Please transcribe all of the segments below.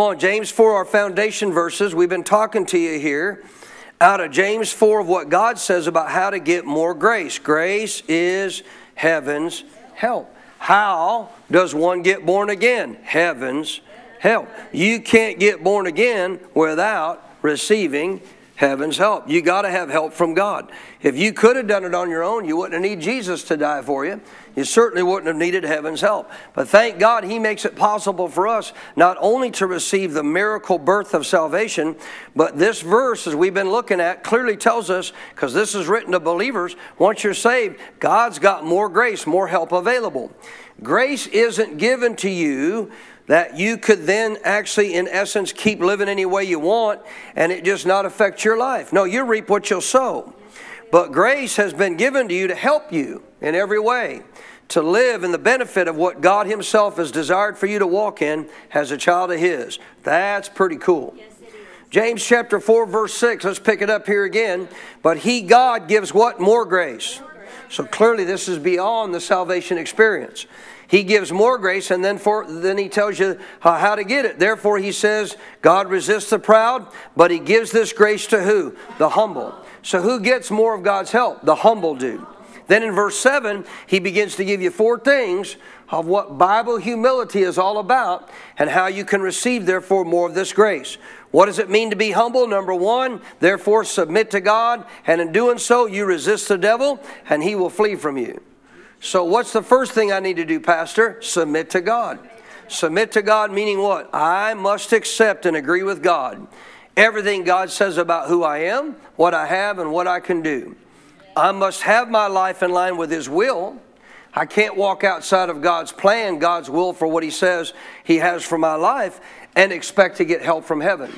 Come on, James 4, our foundation verses. We've been talking to you here out of James 4 of what God says about how to get more grace. Grace is heaven's help. How does one get born again? Heaven's help. You can't get born again without receiving heaven's help. You got to have help from God. If you could have done it on your own, you wouldn't have needed Jesus to die for you. You certainly wouldn't have needed heaven's help. But thank God He makes it possible for us not only to receive the miracle birth of salvation, but this verse, as we've been looking at, clearly tells us, because this is written to believers, once you're saved, God's got more grace, more help available. Grace isn't given to you that you could then actually, in essence, keep living any way you want and it just not affect your life. No, you reap what you'll sow. But grace has been given to you to help you in every way to live in the benefit of what God Himself has desired for you to walk in as a child of His. That's pretty cool. James chapter 4, verse 6, let's pick it up here again. But He, God, gives what? More grace. So clearly, this is beyond the salvation experience. He gives more grace, and then for then he tells you how to get it. Therefore, he says, God resists the proud, but he gives this grace to who? The humble. So who gets more of God's help? The humble do. Then in verse 7, he begins to give you four things of what Bible humility is all about and how you can receive, therefore, more of this grace. What does it mean to be humble? Number one, therefore, submit to God, and in doing so, you resist the devil, and he will flee from you. So, what's the first thing I need to do, Pastor? Submit to God. Submit to God, meaning what? I must accept and agree with God. Everything God says about who I am, what I have, and what I can do. I must have my life in line with His will. I can't walk outside of God's plan, God's will for what He says He has for my life, and expect to get help from heaven.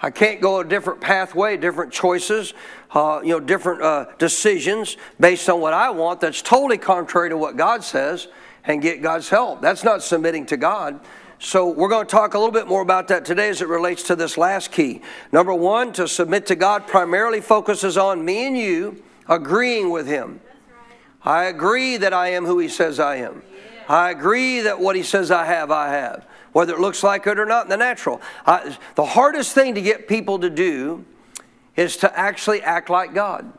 I can't go a different pathway, different choices, uh, you know, different uh, decisions based on what I want that's totally contrary to what God says and get God's help. That's not submitting to God. So we're going to talk a little bit more about that today as it relates to this last key. Number one, to submit to God primarily focuses on me and you agreeing with Him. I agree that I am who He says I am. I agree that what He says I have, I have whether it looks like it or not in the natural. I, the hardest thing to get people to do is to actually act like God.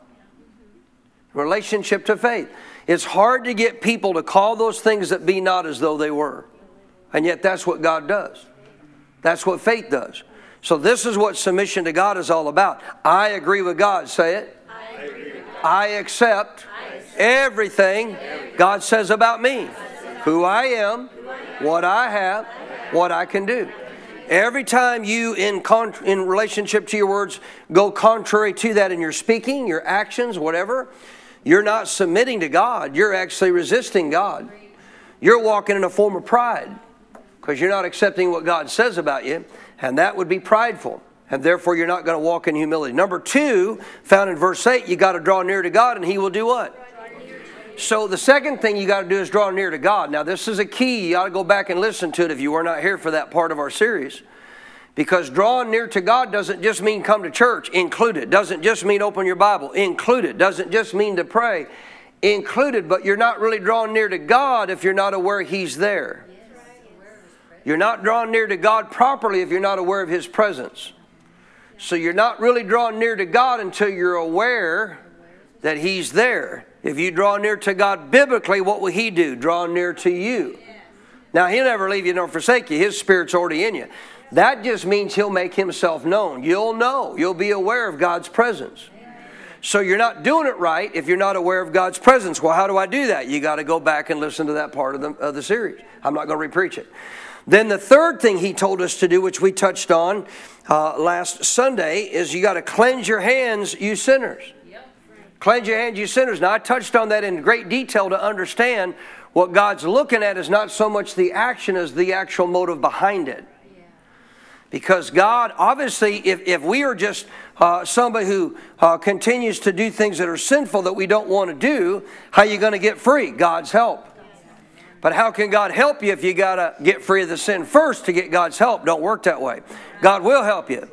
Relationship to faith. It's hard to get people to call those things that be not as though they were. And yet that's what God does. That's what faith does. So this is what submission to God is all about. I agree with God. Say it. I, I accept, I accept everything, everything God says about me, who I am, what I have, what I can do. Every time you, in, con- in relationship to your words, go contrary to that in your speaking, your actions, whatever, you're not submitting to God. You're actually resisting God. You're walking in a form of pride because you're not accepting what God says about you, and that would be prideful. And therefore, you're not going to walk in humility. Number two, found in verse 8, you got to draw near to God, and He will do what? So the second thing you got to do is draw near to God. Now, this is a key. You ought to go back and listen to it if you were not here for that part of our series. Because drawing near to God doesn't just mean come to church, included. Doesn't just mean open your Bible, included. Doesn't just mean to pray, included. But you're not really drawing near to God if you're not aware He's there. You're not drawing near to God properly if you're not aware of His presence. So you're not really drawing near to God until you're aware that He's there. If you draw near to God biblically, what will He do? Draw near to you. Now, He'll never leave you nor forsake you. His Spirit's already in you. That just means He'll make Himself known. You'll know. You'll be aware of God's presence. So you're not doing it right if you're not aware of God's presence. Well, how do I do that? You got to go back and listen to that part of the, of the series. I'm not going to repreach it. Then the third thing he told us to do, which we touched on uh, last Sunday, is you got to cleanse your hands, you sinners. Cleanse your hands, you sinners. Now, I touched on that in great detail to understand what God's looking at is not so much the action as the actual motive behind it. Because God, obviously, if, if we are just uh, somebody who uh, continues to do things that are sinful that we don't want to do, how are you going to get free? God's help. But how can God help you if you got to get free of the sin first to get God's help? Don't work that way. God will help you.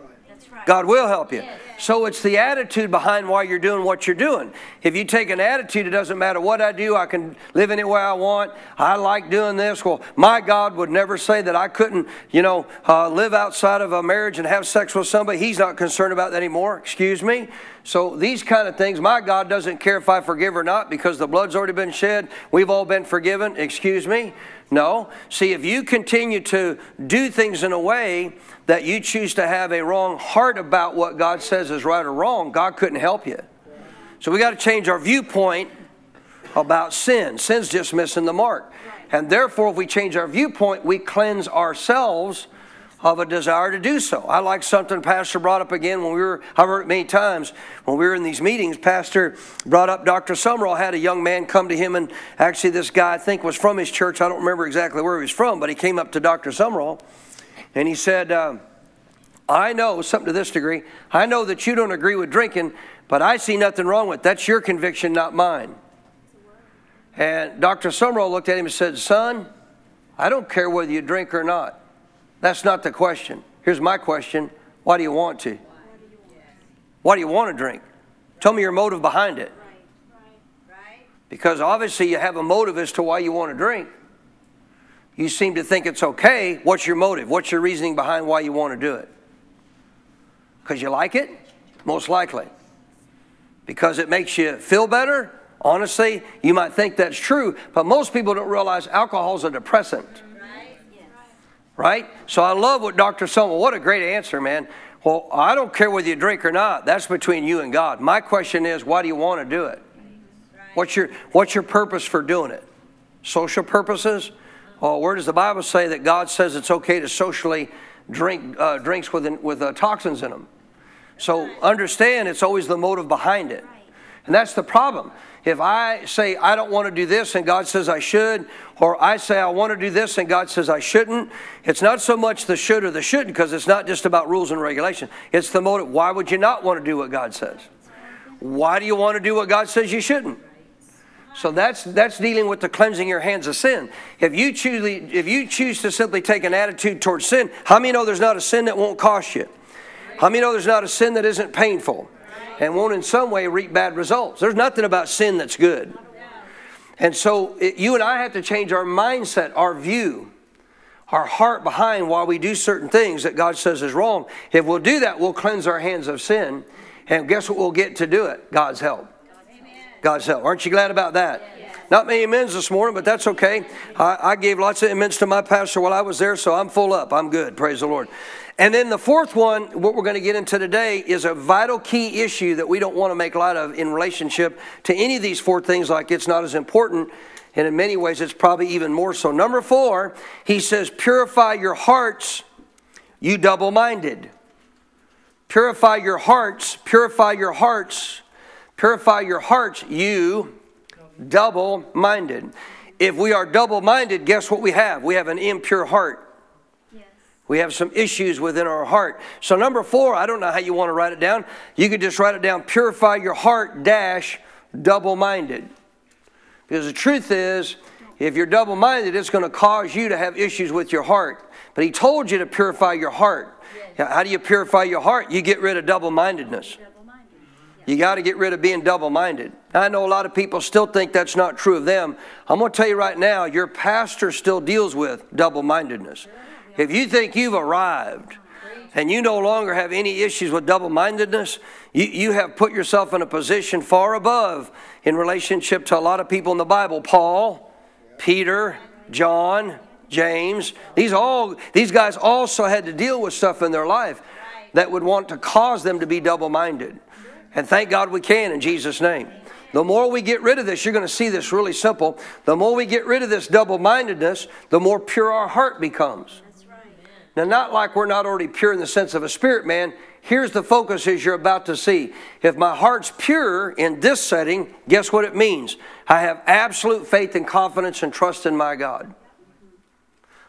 God will help you. So it's the attitude behind why you're doing what you're doing. If you take an attitude, it doesn't matter what I do, I can live any way I want. I like doing this. Well, my God would never say that I couldn't, you know, uh, live outside of a marriage and have sex with somebody. He's not concerned about that anymore. Excuse me. So these kind of things, my God doesn't care if I forgive or not because the blood's already been shed. We've all been forgiven. Excuse me. No. See, if you continue to do things in a way that you choose to have a wrong heart about what God says is right or wrong, God couldn't help you. So we got to change our viewpoint about sin. Sin's just missing the mark. And therefore, if we change our viewpoint, we cleanse ourselves of a desire to do so. I like something Pastor brought up again when we were, I've heard many times, when we were in these meetings, Pastor brought up Dr. Sumrall had a young man come to him, and actually this guy I think was from his church. I don't remember exactly where he was from, but he came up to Dr. Sumrall and he said, uh, I know, something to this degree, I know that you don't agree with drinking, but I see nothing wrong with it. That's your conviction, not mine. And Dr. Sumrall looked at him and said, Son, I don't care whether you drink or not. That's not the question. Here's my question Why do you want to? Why do you want to drink? Tell me your motive behind it. Because obviously you have a motive as to why you want to drink. You seem to think it's okay. What's your motive? What's your reasoning behind why you want to do it? Because you like it? Most likely. Because it makes you feel better? Honestly, you might think that's true, but most people don't realize alcohol is a depressant. Right? So I love what Dr. Sumrall, what a great answer, man. Well, I don't care whether you drink or not. That's between you and God. My question is, why do you want to do it? What's your, what's your purpose for doing it? Social purposes? Oh, where does the Bible say that God says it's okay to socially drink uh, drinks with, with uh, toxins in them? So understand it's always the motive behind it. And that's the problem. If I say I don't want to do this and God says I should, or I say I want to do this and God says I shouldn't, it's not so much the should or the shouldn't because it's not just about rules and regulation. It's the motive. Why would you not want to do what God says? Why do you want to do what God says you shouldn't? So that's that's dealing with the cleansing your hands of sin. If you choose if you choose to simply take an attitude towards sin, how many know there's not a sin that won't cost you? How many know there's not a sin that isn't painful and won't in some way reap bad results? There's nothing about sin that's good. And so it, you and I have to change our mindset, our view, our heart behind why we do certain things that God says is wrong. If we'll do that, we'll cleanse our hands of sin. And guess what we'll get to do it? God's help. God's help. Aren't you glad about that? Not many amens this morning, but that's okay. I, I, gave lots of amens to my pastor while I was there, so I'm full up. I'm good. Praise the Lord. And then the fourth one, what we're going to get into today, is a vital key issue that we don't want to make light of in relationship to any of these four things, like it's not as important. And in many ways, it's probably even more so. Number four, he says, Purify your hearts, you double minded. Purify your hearts, purify your hearts Purify your hearts, you double minded. If we are double minded, guess what we have? We have an impure heart. We have some issues within our heart. So, number four, I don't know how you want to write it down. You could just write it down purify your heart, dash, double minded. Because the truth is, if you're double minded, it's going to cause you to have issues with your heart. But he told you to purify your heart. How do you purify your heart? You get rid of double mindedness. You got to get rid of being double minded. I know a lot of people still think that's not true of them. I'm going to tell you right now, your pastor still deals with double mindedness. If you think you've arrived and you no longer have any issues with double mindedness, you, you have put yourself in a position far above in relationship to a lot of people in the Bible Paul, Peter, John, James. These, all, these guys also had to deal with stuff in their life that would want to cause them to be double minded. And thank God we can in Jesus' name. The more we get rid of this, you're going to see this really simple. The more we get rid of this double mindedness, the more pure our heart becomes. Now, not like we're not already pure in the sense of a spirit man. Here's the focus as you're about to see. If my heart's pure in this setting, guess what it means? I have absolute faith and confidence and trust in my God.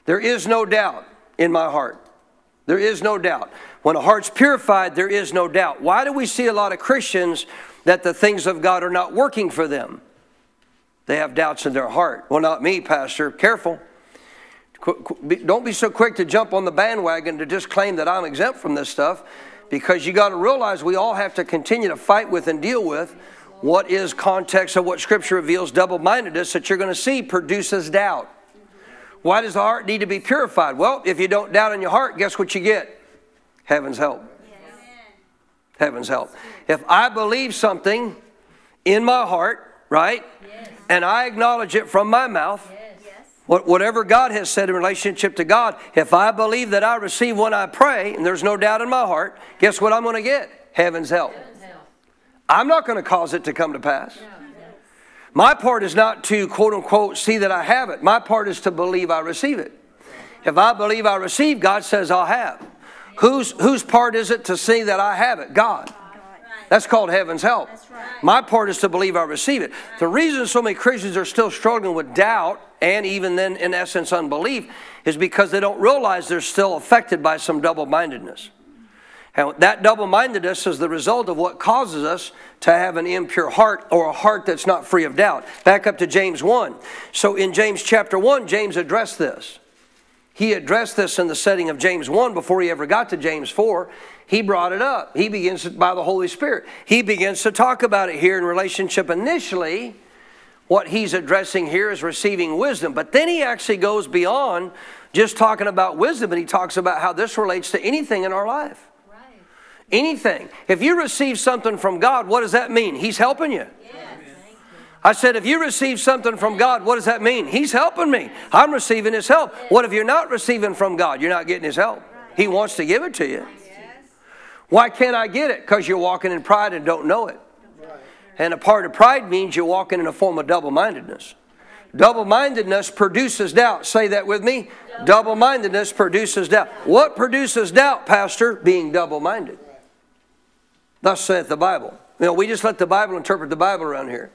There is no doubt in my heart. There is no doubt. When a heart's purified, there is no doubt. Why do we see a lot of Christians that the things of God are not working for them? They have doubts in their heart. Well, not me, Pastor. Careful. Don't be so quick to jump on the bandwagon to just claim that I'm exempt from this stuff because you got to realize we all have to continue to fight with and deal with what is context of what scripture reveals double-mindedness that you're going to see produces doubt why does the heart need to be purified well if you don't doubt in your heart guess what you get heaven's help heaven's help if i believe something in my heart right and i acknowledge it from my mouth Whatever God has said in relationship to God, if I believe that I receive when I pray, and there's no doubt in my heart, guess what I'm going to get? Heaven's help. I'm not going to cause it to come to pass. My part is not to quote unquote see that I have it. My part is to believe I receive it. If I believe I receive, God says I'll have. Whose, whose part is it to see that I have it? God. That's called heaven's help. My part is to believe I receive it. The reason so many Christians are still struggling with doubt and even then, in essence, unbelief is because they don't realize they're still affected by some double mindedness. And that double mindedness is the result of what causes us to have an impure heart or a heart that's not free of doubt. Back up to James 1. So in James chapter 1, James addressed this. He addressed this in the setting of James 1 before he ever got to James 4 he brought it up. He begins to, by the Holy Spirit. He begins to talk about it here in relationship. Initially, what he's addressing here is receiving wisdom, but then he actually goes beyond just talking about wisdom and he talks about how this relates to anything in our life. Right. Anything. If you receive something from God, what does that mean? He's helping you. Yes. I said, if you receive something from God, what does that mean? He's helping me. I'm receiving His help. What if you're not receiving from God? You're not getting His help. He wants to give it to you. Why can't I get it? Because you're walking in pride and don't know it. And a part of pride means you're walking in a form of double mindedness. Double mindedness produces doubt. Say that with me. Double mindedness produces doubt. What produces doubt, Pastor? Being double minded. Thus saith the Bible. You know, we just let the Bible interpret the Bible around here.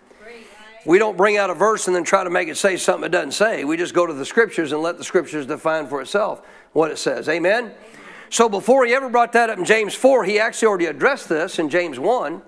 We don't bring out a verse and then try to make it say something it doesn't say. We just go to the scriptures and let the scriptures define for itself what it says. Amen? So before he ever brought that up in James 4, he actually already addressed this in James 1.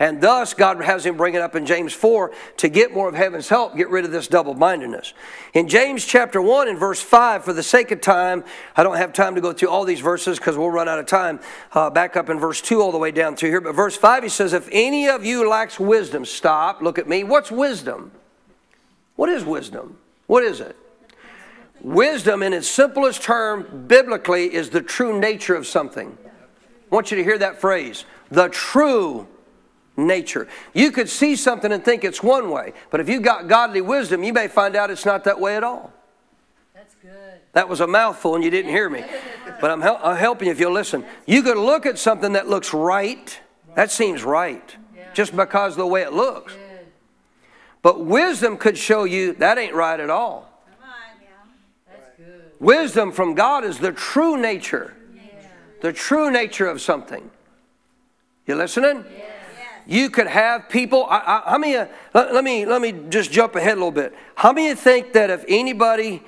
And thus, God has him bring it up in James 4 to get more of heaven's help, get rid of this double mindedness. In James chapter 1 and verse 5, for the sake of time, I don't have time to go through all these verses because we'll run out of time. Uh, back up in verse 2 all the way down through here. But verse 5, he says, If any of you lacks wisdom, stop, look at me. What's wisdom? What is wisdom? What is it? Wisdom, in its simplest term, biblically, is the true nature of something. I want you to hear that phrase the true nature. You could see something and think it's one way, but if you've got godly wisdom, you may find out it's not that way at all. That's good. That was a mouthful and you didn't hear me, but I'm, hel- I'm helping you if you'll listen. You could look at something that looks right, that seems right, just because of the way it looks. But wisdom could show you that ain't right at all. Wisdom from God is the true nature, the true nature of something. You listening? You could have people. I, I, how many? Uh, let, let, me let me just jump ahead a little bit. How many think that if anybody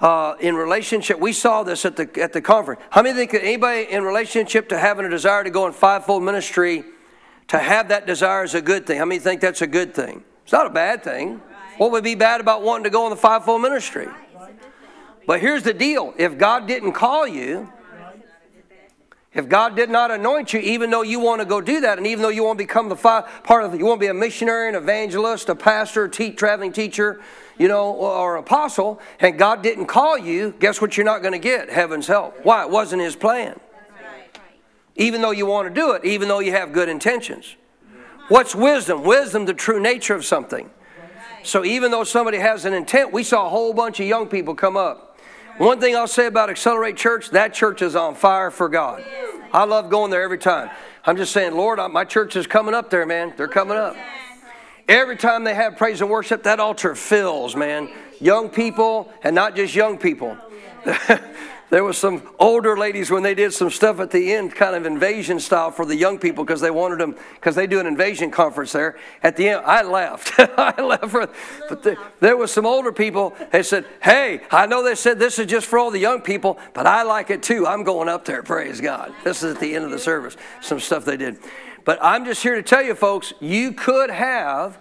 uh, in relationship, we saw this at the at the conference. How many think that anybody in relationship to having a desire to go in fivefold ministry, to have that desire is a good thing? How many think that's a good thing? It's not a bad thing. What would be bad about wanting to go in the fivefold ministry? But here's the deal if God didn't call you, if God did not anoint you, even though you want to go do that, and even though you want to become the part of, you want to be a missionary, an evangelist, a pastor, a te- traveling teacher, you know, or apostle, and God didn't call you, guess what you're not going to get? Heaven's help. Why? It wasn't His plan. Even though you want to do it, even though you have good intentions. What's wisdom? Wisdom, the true nature of something. So even though somebody has an intent, we saw a whole bunch of young people come up one thing I'll say about Accelerate Church, that church is on fire for God. I love going there every time. I'm just saying, Lord, my church is coming up there, man. They're coming up. Every time they have praise and worship, that altar fills, man. Young people, and not just young people. there was some older ladies when they did some stuff at the end, kind of invasion style for the young people because they wanted them because they do an invasion conference there. At the end, I laughed. I laughed. but the, there was some older people. They said, "Hey, I know they said this is just for all the young people, but I like it too. I'm going up there. Praise God. This is at the end of the service. Some stuff they did, but I'm just here to tell you, folks, you could have."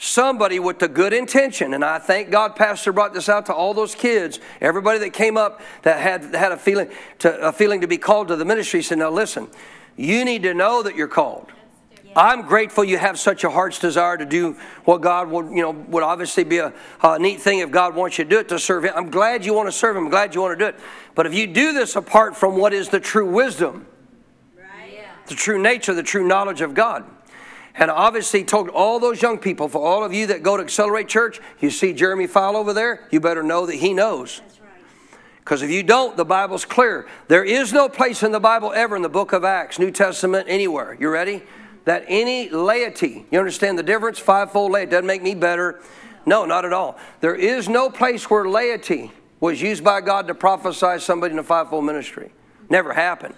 Somebody with the good intention. And I thank God, Pastor brought this out to all those kids, everybody that came up that had, had a, feeling to, a feeling to be called to the ministry. Said, now listen, you need to know that you're called. I'm grateful you have such a heart's desire to do what God would, you know, would obviously be a, a, neat thing if God wants you to do it to serve Him. I'm glad you want to serve Him. I'm glad you want to do it. But if you do this apart from what is the true wisdom, right. the true nature, the true knowledge of God, and obviously told all those young people, for all of you that go to Accelerate Church, you see Jeremy File over there, you better know that he knows. Because if you don't, the Bible's clear. There is no place in the Bible ever in the book of Acts, New Testament, anywhere. You ready? That any laity, you understand the difference? Fivefold laity doesn't make me better. No, not at all. There is no place where laity was used by God to prophesy somebody in a fivefold ministry. Never happened.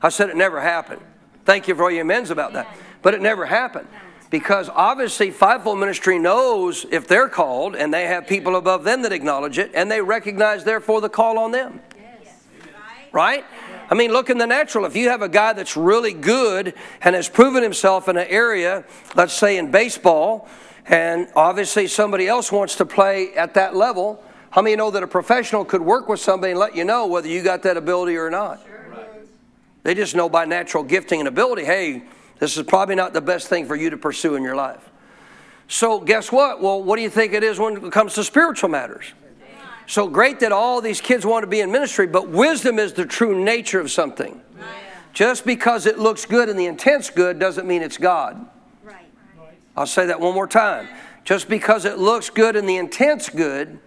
I said it never happened. Thank you for all your amens about that. But it never happened. Because obviously, fivefold ministry knows if they're called and they have people above them that acknowledge it and they recognize, therefore, the call on them. Right? I mean, look in the natural. If you have a guy that's really good and has proven himself in an area, let's say in baseball, and obviously somebody else wants to play at that level, how many know that a professional could work with somebody and let you know whether you got that ability or not? They just know by natural gifting and ability, hey, this is probably not the best thing for you to pursue in your life. So, guess what? Well, what do you think it is when it comes to spiritual matters? So great that all these kids want to be in ministry, but wisdom is the true nature of something. Just because it looks good and the intent's good doesn't mean it's God. I'll say that one more time. Just because it looks good and the intent's good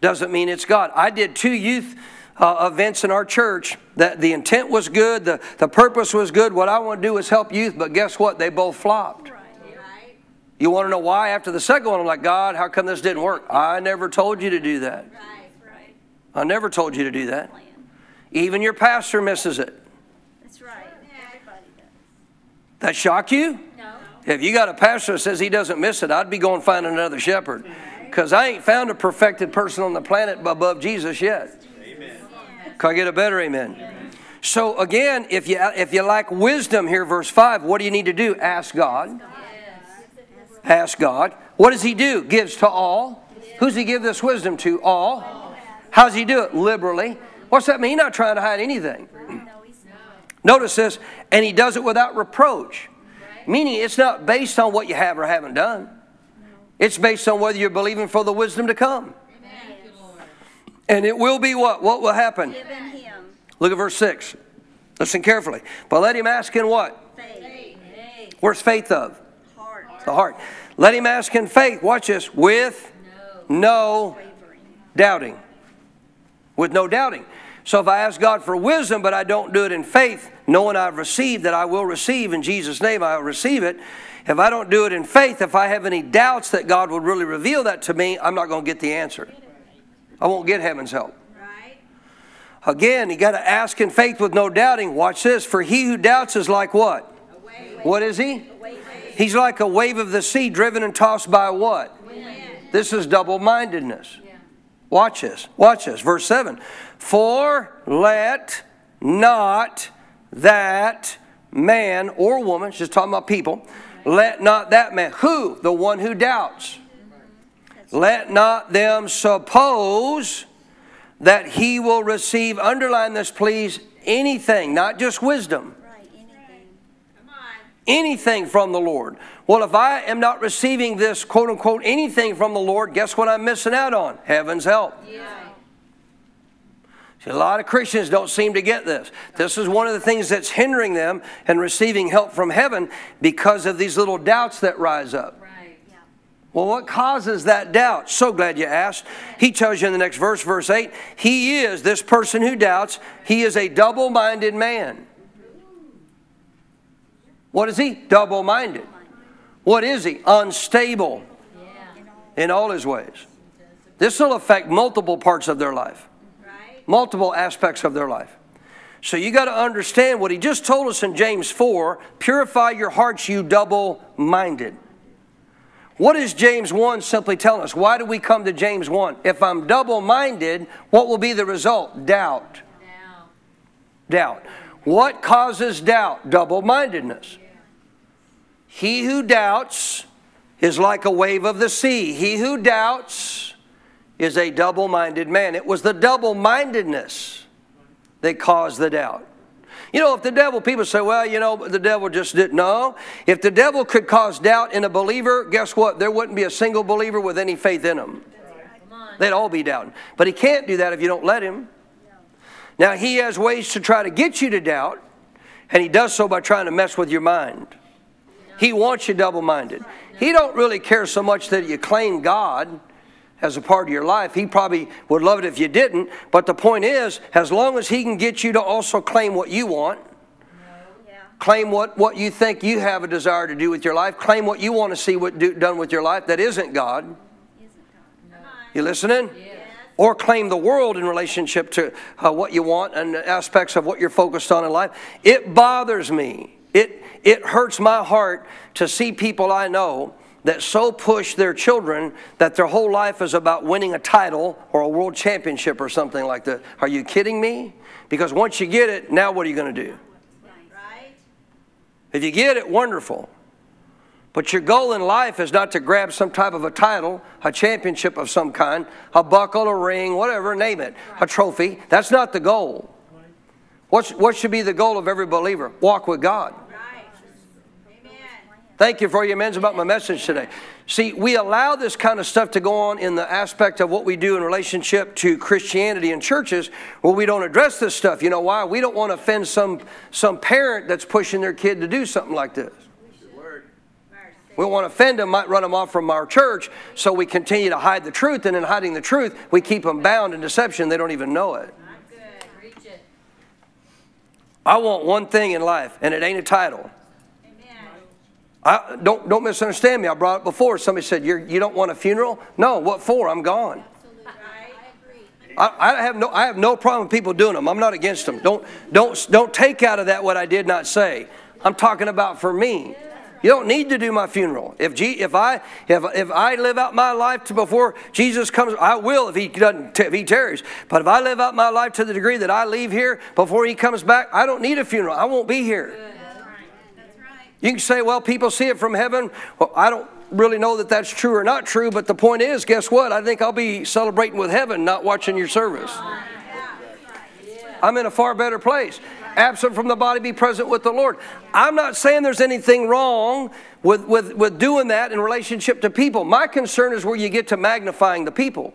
doesn't mean it's God. I did two youth uh, events in our church that the intent was good, the, the purpose was good. What I want to do is help youth, but guess what? They both flopped. You want to know why? After the second one, I'm like, God, how come this didn't work? I never told you to do that. I never told you to do that. Even your pastor misses it. That's right. Everybody does. That shock you? No. If you got a pastor that says he doesn't miss it, I'd be going find another shepherd. Because I ain't found a perfected person on the planet above Jesus yet. Can I get a better amen? So again, if you if you lack wisdom here, verse five, what do you need to do? Ask God. Ask God. What does He do? Gives to all. Who's He give this wisdom to? All. How does He do it? Liberally. What's that mean? He's not trying to hide anything. Notice this, and He does it without reproach. Meaning it's not based on what you have or haven't done. It's based on whether you're believing for the wisdom to come. And it will be what? What will happen? Given him. Look at verse 6. Listen carefully. But let him ask in what? Faith. Where's faith of? Heart. The heart. Let him ask in faith. Watch this. With no doubting. With no doubting. So if I ask God for wisdom, but I don't do it in faith, knowing I've received that I will receive in Jesus' name, I'll receive it. If I don't do it in faith, if I have any doubts that God would really reveal that to me, I'm not going to get the answer. I won't get heaven's help. Right. Again, you got to ask in faith with no doubting. Watch this. For he who doubts is like what? What is he? He's like a wave of the sea driven and tossed by what? This is double mindedness. Watch this. Watch this. Verse 7. For let not that man or woman, she's talking about people, let not that man, who? The one who doubts. Let not them suppose that he will receive, underline this please, anything, not just wisdom. Right. Anything. Anything from the Lord. Well, if I am not receiving this quote unquote anything from the Lord, guess what I'm missing out on? Heaven's help. Yeah. See, a lot of Christians don't seem to get this. This is one of the things that's hindering them in receiving help from heaven because of these little doubts that rise up. Well, what causes that doubt? So glad you asked. He tells you in the next verse, verse 8, he is, this person who doubts, he is a double minded man. What is he? Double minded. What is he? Unstable in all his ways. This will affect multiple parts of their life. Multiple aspects of their life. So you got to understand what he just told us in James 4 purify your hearts, you double minded. What is James 1 simply telling us? Why do we come to James 1? If I'm double minded, what will be the result? Doubt. Doubt. What causes doubt? Double mindedness. He who doubts is like a wave of the sea. He who doubts is a double minded man. It was the double mindedness that caused the doubt. You know, if the devil, people say, well, you know, the devil just didn't know. If the devil could cause doubt in a believer, guess what? There wouldn't be a single believer with any faith in them. They'd all be doubting. But he can't do that if you don't let him. Now, he has ways to try to get you to doubt, and he does so by trying to mess with your mind. He wants you double minded. He don't really care so much that you claim God as a part of your life. He probably would love it if you didn't. But the point is, as long as he can get you to also claim what you want, claim what, what you think you have a desire to do with your life, claim what you want to see what do, done with your life that isn't God. You listening? Or claim the world in relationship to uh, what you want and aspects of what you're focused on in life. It bothers me. It, it hurts my heart to see people I know that so push their children that their whole life is about winning a title or a world championship or something like that. Are you kidding me? Because once you get it, now what are you going to do? Right? If you get it, wonderful. But your goal in life is not to grab some type of a title, a championship of some kind, a buckle, a ring, whatever, name it, a trophy. That's not the goal. What's, what should be the goal of every believer? Walk with God. Thank you for your amens about my message today. See, we allow this kind of stuff to go on in the aspect of what we do in relationship to Christianity and churches where we don't address this stuff. You know why? We don't want to offend some, some parent that's pushing their kid to do something like this. We don't want to offend them, might run them off from our church, so we continue to hide the truth, and in hiding the truth, we keep them bound in deception. They don't even know it. Good. Reach it. I want one thing in life, and it ain't a title. I, don't, don't misunderstand me. I brought it before. Somebody said, You're, You don't want a funeral? No, what for? I'm gone. I. I, I, have no, I have no problem with people doing them. I'm not against them. Don't, don't, don't take out of that what I did not say. I'm talking about for me. You don't need to do my funeral. If, G, if, I, if, if I live out my life to before Jesus comes, I will if he, doesn't, if he tarries. But if I live out my life to the degree that I leave here before he comes back, I don't need a funeral. I won't be here. That's right. That's right. You can say, well, people see it from heaven. Well, I don't really know that that's true or not true, but the point is, guess what? I think I'll be celebrating with heaven, not watching your service. I'm in a far better place. Absent from the body, be present with the Lord. I'm not saying there's anything wrong with, with, with doing that in relationship to people. My concern is where you get to magnifying the people.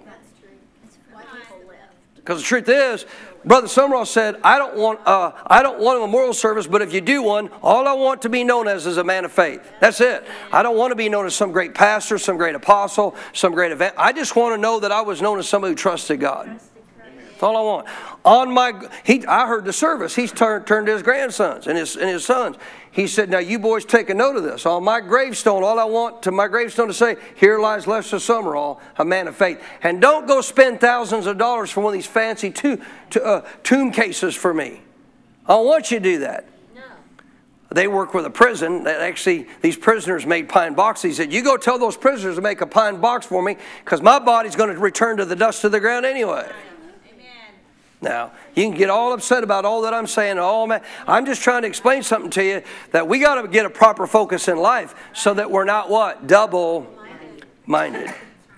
Because the truth is, Brother Sumrall said, I don't want uh, I don't want a memorial service, but if you do one, all I want to be known as is a man of faith. That's it. I don't want to be known as some great pastor, some great apostle, some great event. I just want to know that I was known as somebody who trusted God. That's all I want. On my, he, I heard the service. He's turned turned to his grandsons and his and his sons. He said, "Now you boys take a note of this. On my gravestone, all I want to my gravestone to say, here lies Lester Sumrall, a man of faith. And don't go spend thousands of dollars for one of these fancy to, to, uh, tomb cases for me. I don't want you to do that." No. They work with a prison that actually these prisoners made pine boxes. He said, "You go tell those prisoners to make a pine box for me, because my body's going to return to the dust of the ground anyway." Amen. Now, you can get all upset about all that I'm saying. All my, I'm just trying to explain something to you that we got to get a proper focus in life so that we're not what? Double minded.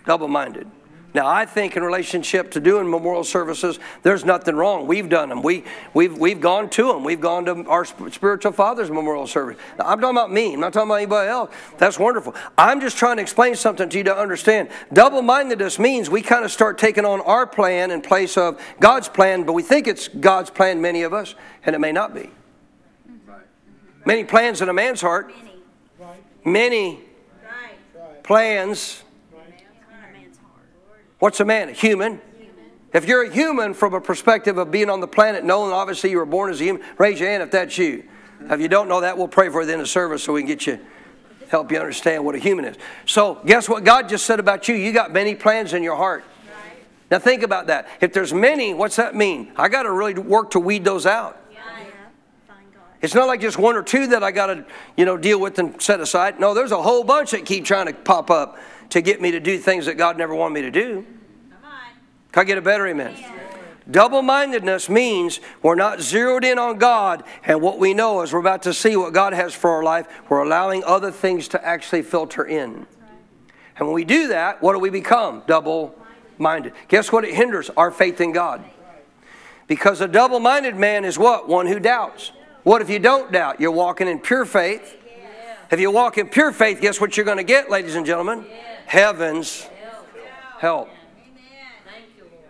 Double minded. Now, I think in relationship to doing memorial services, there's nothing wrong. We've done them. We, we've, we've gone to them. We've gone to our spiritual father's memorial service. Now, I'm talking about me. I'm not talking about anybody else. That's wonderful. I'm just trying to explain something to you to understand. Double mindedness means we kind of start taking on our plan in place of God's plan, but we think it's God's plan, many of us, and it may not be. Many plans in a man's heart, Many. many Right. plans. In a man's heart. What's a man? A human. If you're a human from a perspective of being on the planet, knowing obviously you were born as a human, raise your hand if that's you. If you don't know that, we'll pray for you at the service so we can get you, help you understand what a human is. So, guess what God just said about you? You got many plans in your heart. Now think about that. If there's many, what's that mean? I got to really work to weed those out. It's not like just one or two that I got to, you know, deal with and set aside. No, there's a whole bunch that keep trying to pop up to get me to do things that God never wanted me to do. Can I get a better amen? Double mindedness means we're not zeroed in on God, and what we know is we're about to see what God has for our life. We're allowing other things to actually filter in. And when we do that, what do we become? Double minded. Guess what? It hinders our faith in God. Because a double minded man is what? One who doubts. What if you don't doubt? You're walking in pure faith. If you walk in pure faith, guess what you're going to get, ladies and gentlemen? Heaven's help.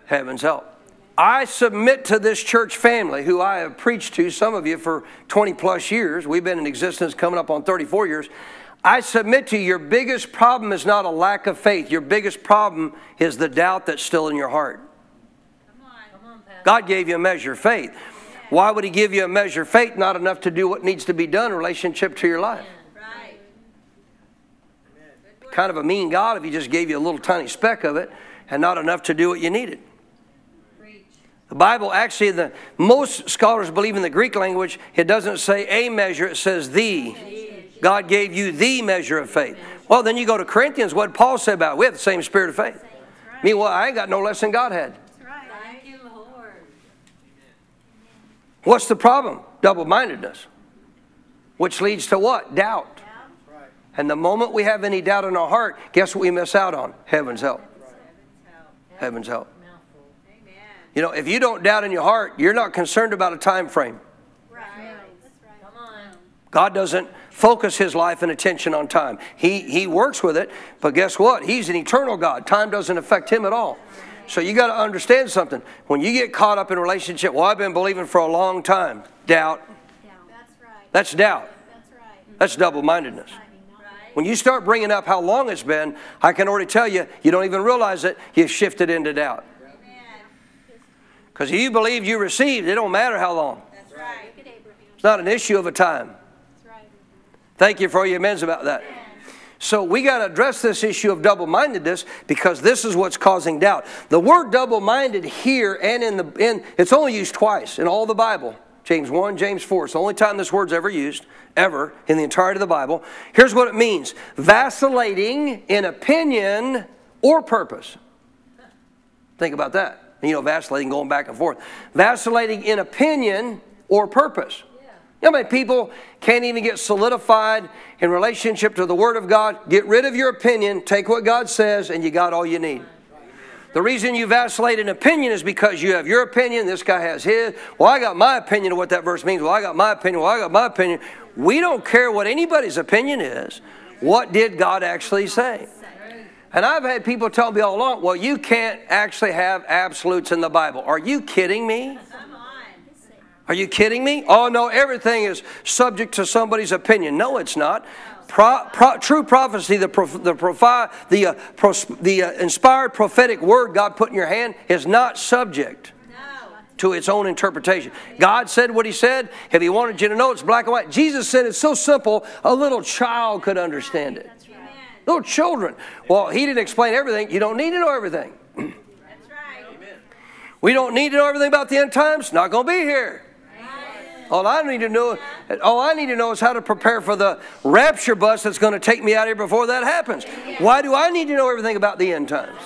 Heaven's help. I submit to this church family who I have preached to, some of you, for 20 plus years. We've been in existence coming up on 34 years. I submit to you, your biggest problem is not a lack of faith. Your biggest problem is the doubt that's still in your heart. God gave you a measure of faith. Why would He give you a measure of faith? Not enough to do what needs to be done in relationship to your life. Right. Kind of a mean God if He just gave you a little tiny speck of it and not enough to do what you needed. The Bible actually, the most scholars believe in the Greek language, it doesn't say a measure, it says the. God gave you the measure of faith. Well, then you go to Corinthians, what Paul say about it? We have the same spirit of faith. Meanwhile, I ain't got no less than God had. Right. Thank you, Lord. What's the problem? Double mindedness, which leads to what? Doubt. And the moment we have any doubt in our heart, guess what we miss out on? Heaven's help. Heaven's help. You know, if you don't doubt in your heart, you're not concerned about a time frame. Right. Come on. God doesn't focus his life and attention on time. He, he works with it, but guess what? He's an eternal God. Time doesn't affect him at all. So you got to understand something. When you get caught up in a relationship, well, I've been believing for a long time. Doubt. That's right. That's doubt. That's double mindedness. When you start bringing up how long it's been, I can already tell you, you don't even realize it, you've shifted into doubt. Because you believe you received, it don't matter how long. That's right. It's not an issue of a time. That's right. Thank you for your amens about that. So we got to address this issue of double-mindedness because this is what's causing doubt. The word double-minded here and in the in it's only used twice in all the Bible. James 1, James 4. It's the only time this word's ever used, ever, in the entirety of the Bible. Here's what it means vacillating in opinion or purpose. Think about that. You know, vacillating, going back and forth. Vacillating in opinion or purpose. You know how many people can't even get solidified in relationship to the Word of God? Get rid of your opinion, take what God says, and you got all you need. The reason you vacillate in opinion is because you have your opinion, this guy has his. Well, I got my opinion of what that verse means. Well, I got my opinion. Well, I got my opinion. We don't care what anybody's opinion is. What did God actually say? And I've had people tell me all along, well, you can't actually have absolutes in the Bible. Are you kidding me? Are you kidding me? Oh, no, everything is subject to somebody's opinion. No, it's not. Pro, pro, true prophecy, the, prof, the, profi, the, uh, pros, the uh, inspired prophetic word God put in your hand, is not subject No. to its own interpretation. God said what He said. If He wanted you to know, it's black and white. Jesus said it's so simple, a little child could understand it. Right. Little children. Well, He didn't explain everything. You don't need to know everything. That's right. We don't need to know everything about the end times. Not going to be here. All I need to know, all I need to know is how to prepare for the rapture bus that's going to take me out here before that happens. Why do I need to know everything about the end times?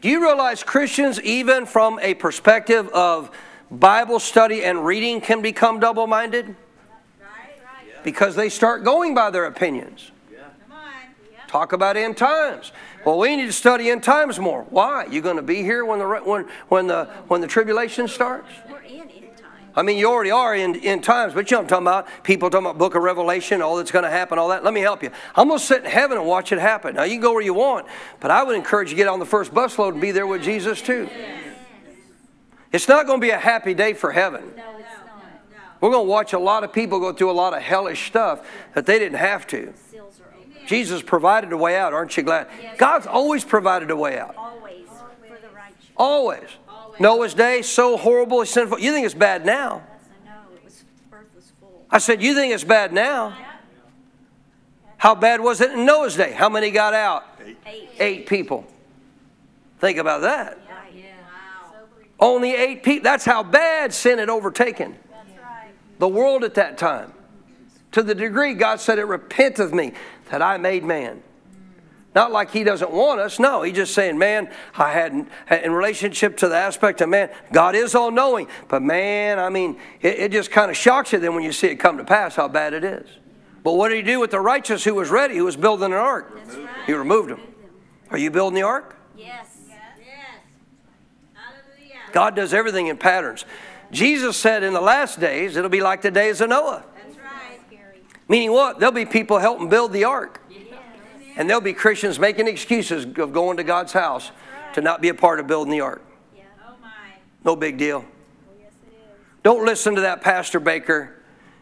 Do you realize Christians, even from a perspective of Bible study and reading, can become double-minded Right. Right. because they start going by their opinions? Talk about end times. Well, we need to study end times more. Why? You going to be here when the when when the when the tribulation starts? I mean, you already are in, in times, but you know what I'm talking about? People talking about book of Revelation, all that's going to happen, all that. Let me help you. I'm going to sit in heaven and watch it happen. Now, you can go where you want, but I would encourage you to get on the first busload and be there with Jesus too. It's not going to be a happy day for heaven. No, it's not. We're going to watch a lot of people go through a lot of hellish stuff that they didn't have to. Seals are open. Jesus provided a way out. Aren't you glad? God's always provided a way out. Always. Always for the righteous. Always. Noah's day, so horrible, sinful. You think it's bad now. I know. It was, earth full. I said, You think it's bad now? How bad was it in Noah's day? How many got out? Eight. Eight people. Think about that. Right. Only eight people. That's how bad sin had overtaken the world at that time. To the degree God said, It repent of me that I made man. Not like he doesn't want us. No, he's just saying, man, I had in relationship to the aspect of man, God is all knowing. But man, I mean, it, it just kind of shocks you then when you see it come to pass how bad it is. But what did he do with the righteous who was ready, who was building an ark? He removed them. Are you building the ark? Yes. Yes. Hallelujah. God does everything in patterns. Jesus said in the last days, it'll be like the days of Noah. That's right. Gary. Meaning what? There'll be people helping build the ark. And there'll be Christians making excuses of going to God's house to not be a part of building the ark. Oh my. No big deal. Don't listen to that Pastor Baker.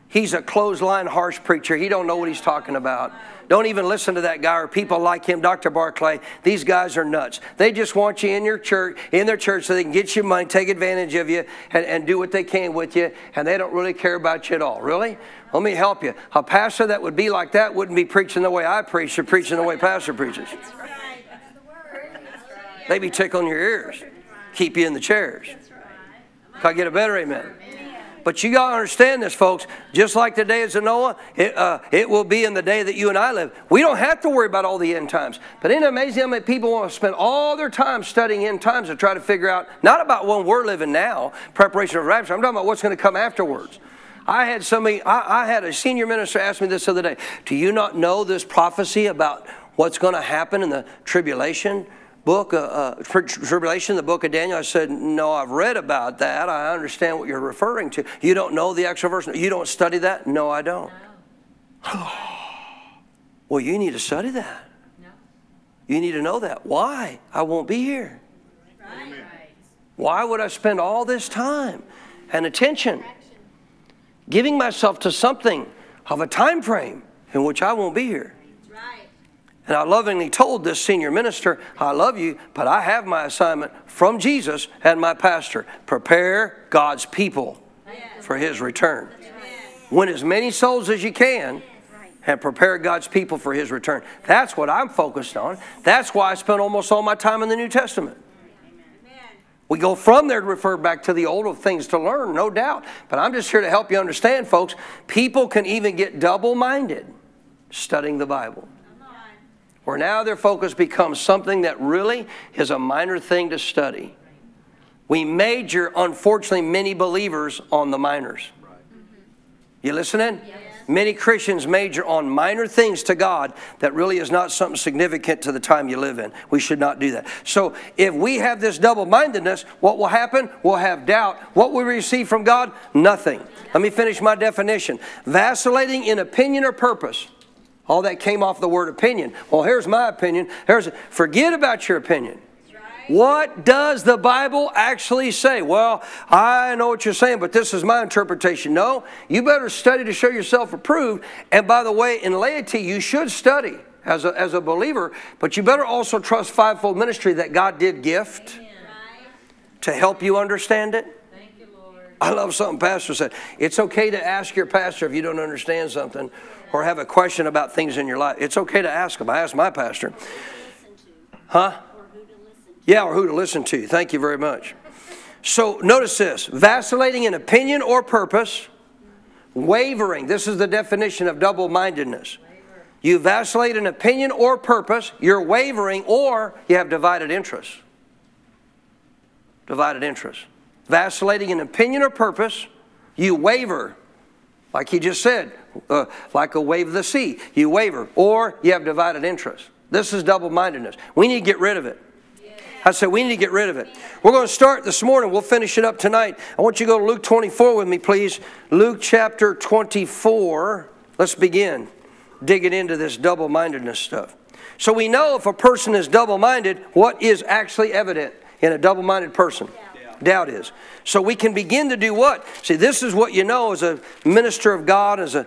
He's a clothesline, harsh preacher. He don't know what he's talking about. Don't even listen to that guy or people like him, Dr. Barclay. These guys are nuts. They just want you in your church, in their church, so they can get you money, take advantage of you, and, and do what they can with you, and they don't really care about you at all. Really? Let me help you. A pastor that would be like that wouldn't be preaching the way I preach or preaching the way Pastor preaches. They'd be tickling your ears, keep you in the chairs. Can I get a better amen? But you got to understand this, folks. Just like the days of Noah, it, uh, it will be in the day that you and I live. We don't have to worry about all the end times. But isn't it amazing how many people want to spend all their time studying end times to try to figure out, not about when we're living now, preparation of rapture, I'm talking about what's going to come afterwards. I had somebody, I, I had a senior minister ask me this the other day Do you not know this prophecy about what's going to happen in the tribulation? Book, uh, uh, tribulation, the book of Daniel? I said, no, I've read about that. I understand what you're referring to. You don't know the actual verse? You don't study that? No, I don't. well, you need to study that. You need to know that. Why? I won't be here. Why would I spend all this time and attention giving myself to something of a time frame in which I won't be here? And I lovingly told this senior minister, I love you, but I have my assignment from Jesus and my pastor. Prepare God's people for his return. Win as many souls as you can and prepare God's people for his return. That's what I'm focused on. That's why I spend almost all my time in the New Testament. We go from there to refer back to the old of things to learn, no doubt. But I'm just here to help you understand, folks. People can even get double minded studying the Bible where now their focus becomes something that really is a minor thing to study. We major, unfortunately, many believers on the minors. You listening? Yes. Many Christians major on minor things to God that really is not something significant to the time you live in. We should not do that. So, if we have this double mindedness, what will happen? We'll have doubt. What we receive from God? Nothing. Let me finish my definition vacillating in opinion or purpose. All that came off the word opinion. Well, here's my opinion. Here's forget about your opinion. What does the Bible actually say? Well, I know what you're saying, but this is my interpretation. No, you better study to show yourself approved. And by the way, in laity, you should study as a, as a believer, but you better also trust fivefold ministry that God did gift to help you understand it. You, I love something Pastor said. It's okay to ask your pastor if you don't understand something or have a question about things in your life. It's okay to ask them. I asked my pastor. Huh? Yeah, or who to listen to. Thank you very much. So notice this vacillating in opinion or purpose, wavering. This is the definition of double mindedness. You vacillate in opinion or purpose, you're wavering, or you have divided interests. Divided interests. Vacillating in opinion or purpose, you waver. Like he just said, uh, like a wave of the sea. You waver, or you have divided interests. This is double mindedness. We need to get rid of it. I said, we need to get rid of it. We're going to start this morning. We'll finish it up tonight. I want you to go to Luke 24 with me, please. Luke chapter 24. Let's begin digging into this double mindedness stuff. So we know if a person is double minded, what is actually evident in a double minded person? Doubt is. So we can begin to do what? See, this is what you know as a minister of God, as a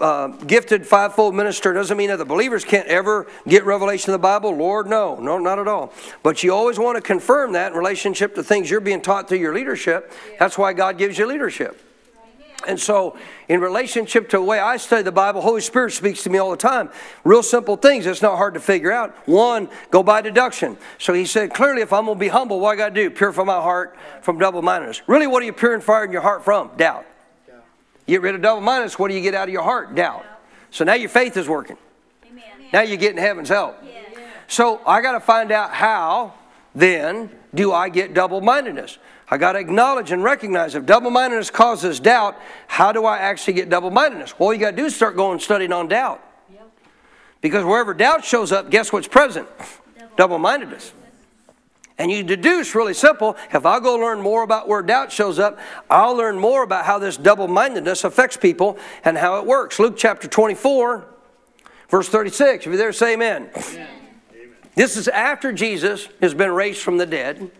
uh, gifted fivefold minister doesn't mean that the believers can't ever get revelation of the Bible. Lord, no, no, not at all. But you always want to confirm that in relationship to things you're being taught through your leadership. That's why God gives you leadership. And so, in relationship to the way I study the Bible, Holy Spirit speaks to me all the time. Real simple things. It's not hard to figure out. One, go by deduction. So he said, clearly, if I'm going to be humble, what I got to do? Purify my heart from double mindedness. Really, what are you purifying your heart from? Doubt. You get rid of double mindedness, what do you get out of your heart? Doubt. So now your faith is working. Amen. Now you're getting heaven's help. Yes. So I got to find out how then do I get double mindedness? I got to acknowledge and recognize if double mindedness causes doubt, how do I actually get double mindedness? All you got to do is start going studying on doubt. Because wherever doubt shows up, guess what's present? Double mindedness. And you deduce really simple if I go learn more about where doubt shows up, I'll learn more about how this double mindedness affects people and how it works. Luke chapter 24, verse 36. If you're there, say amen. amen. This is after Jesus has been raised from the dead.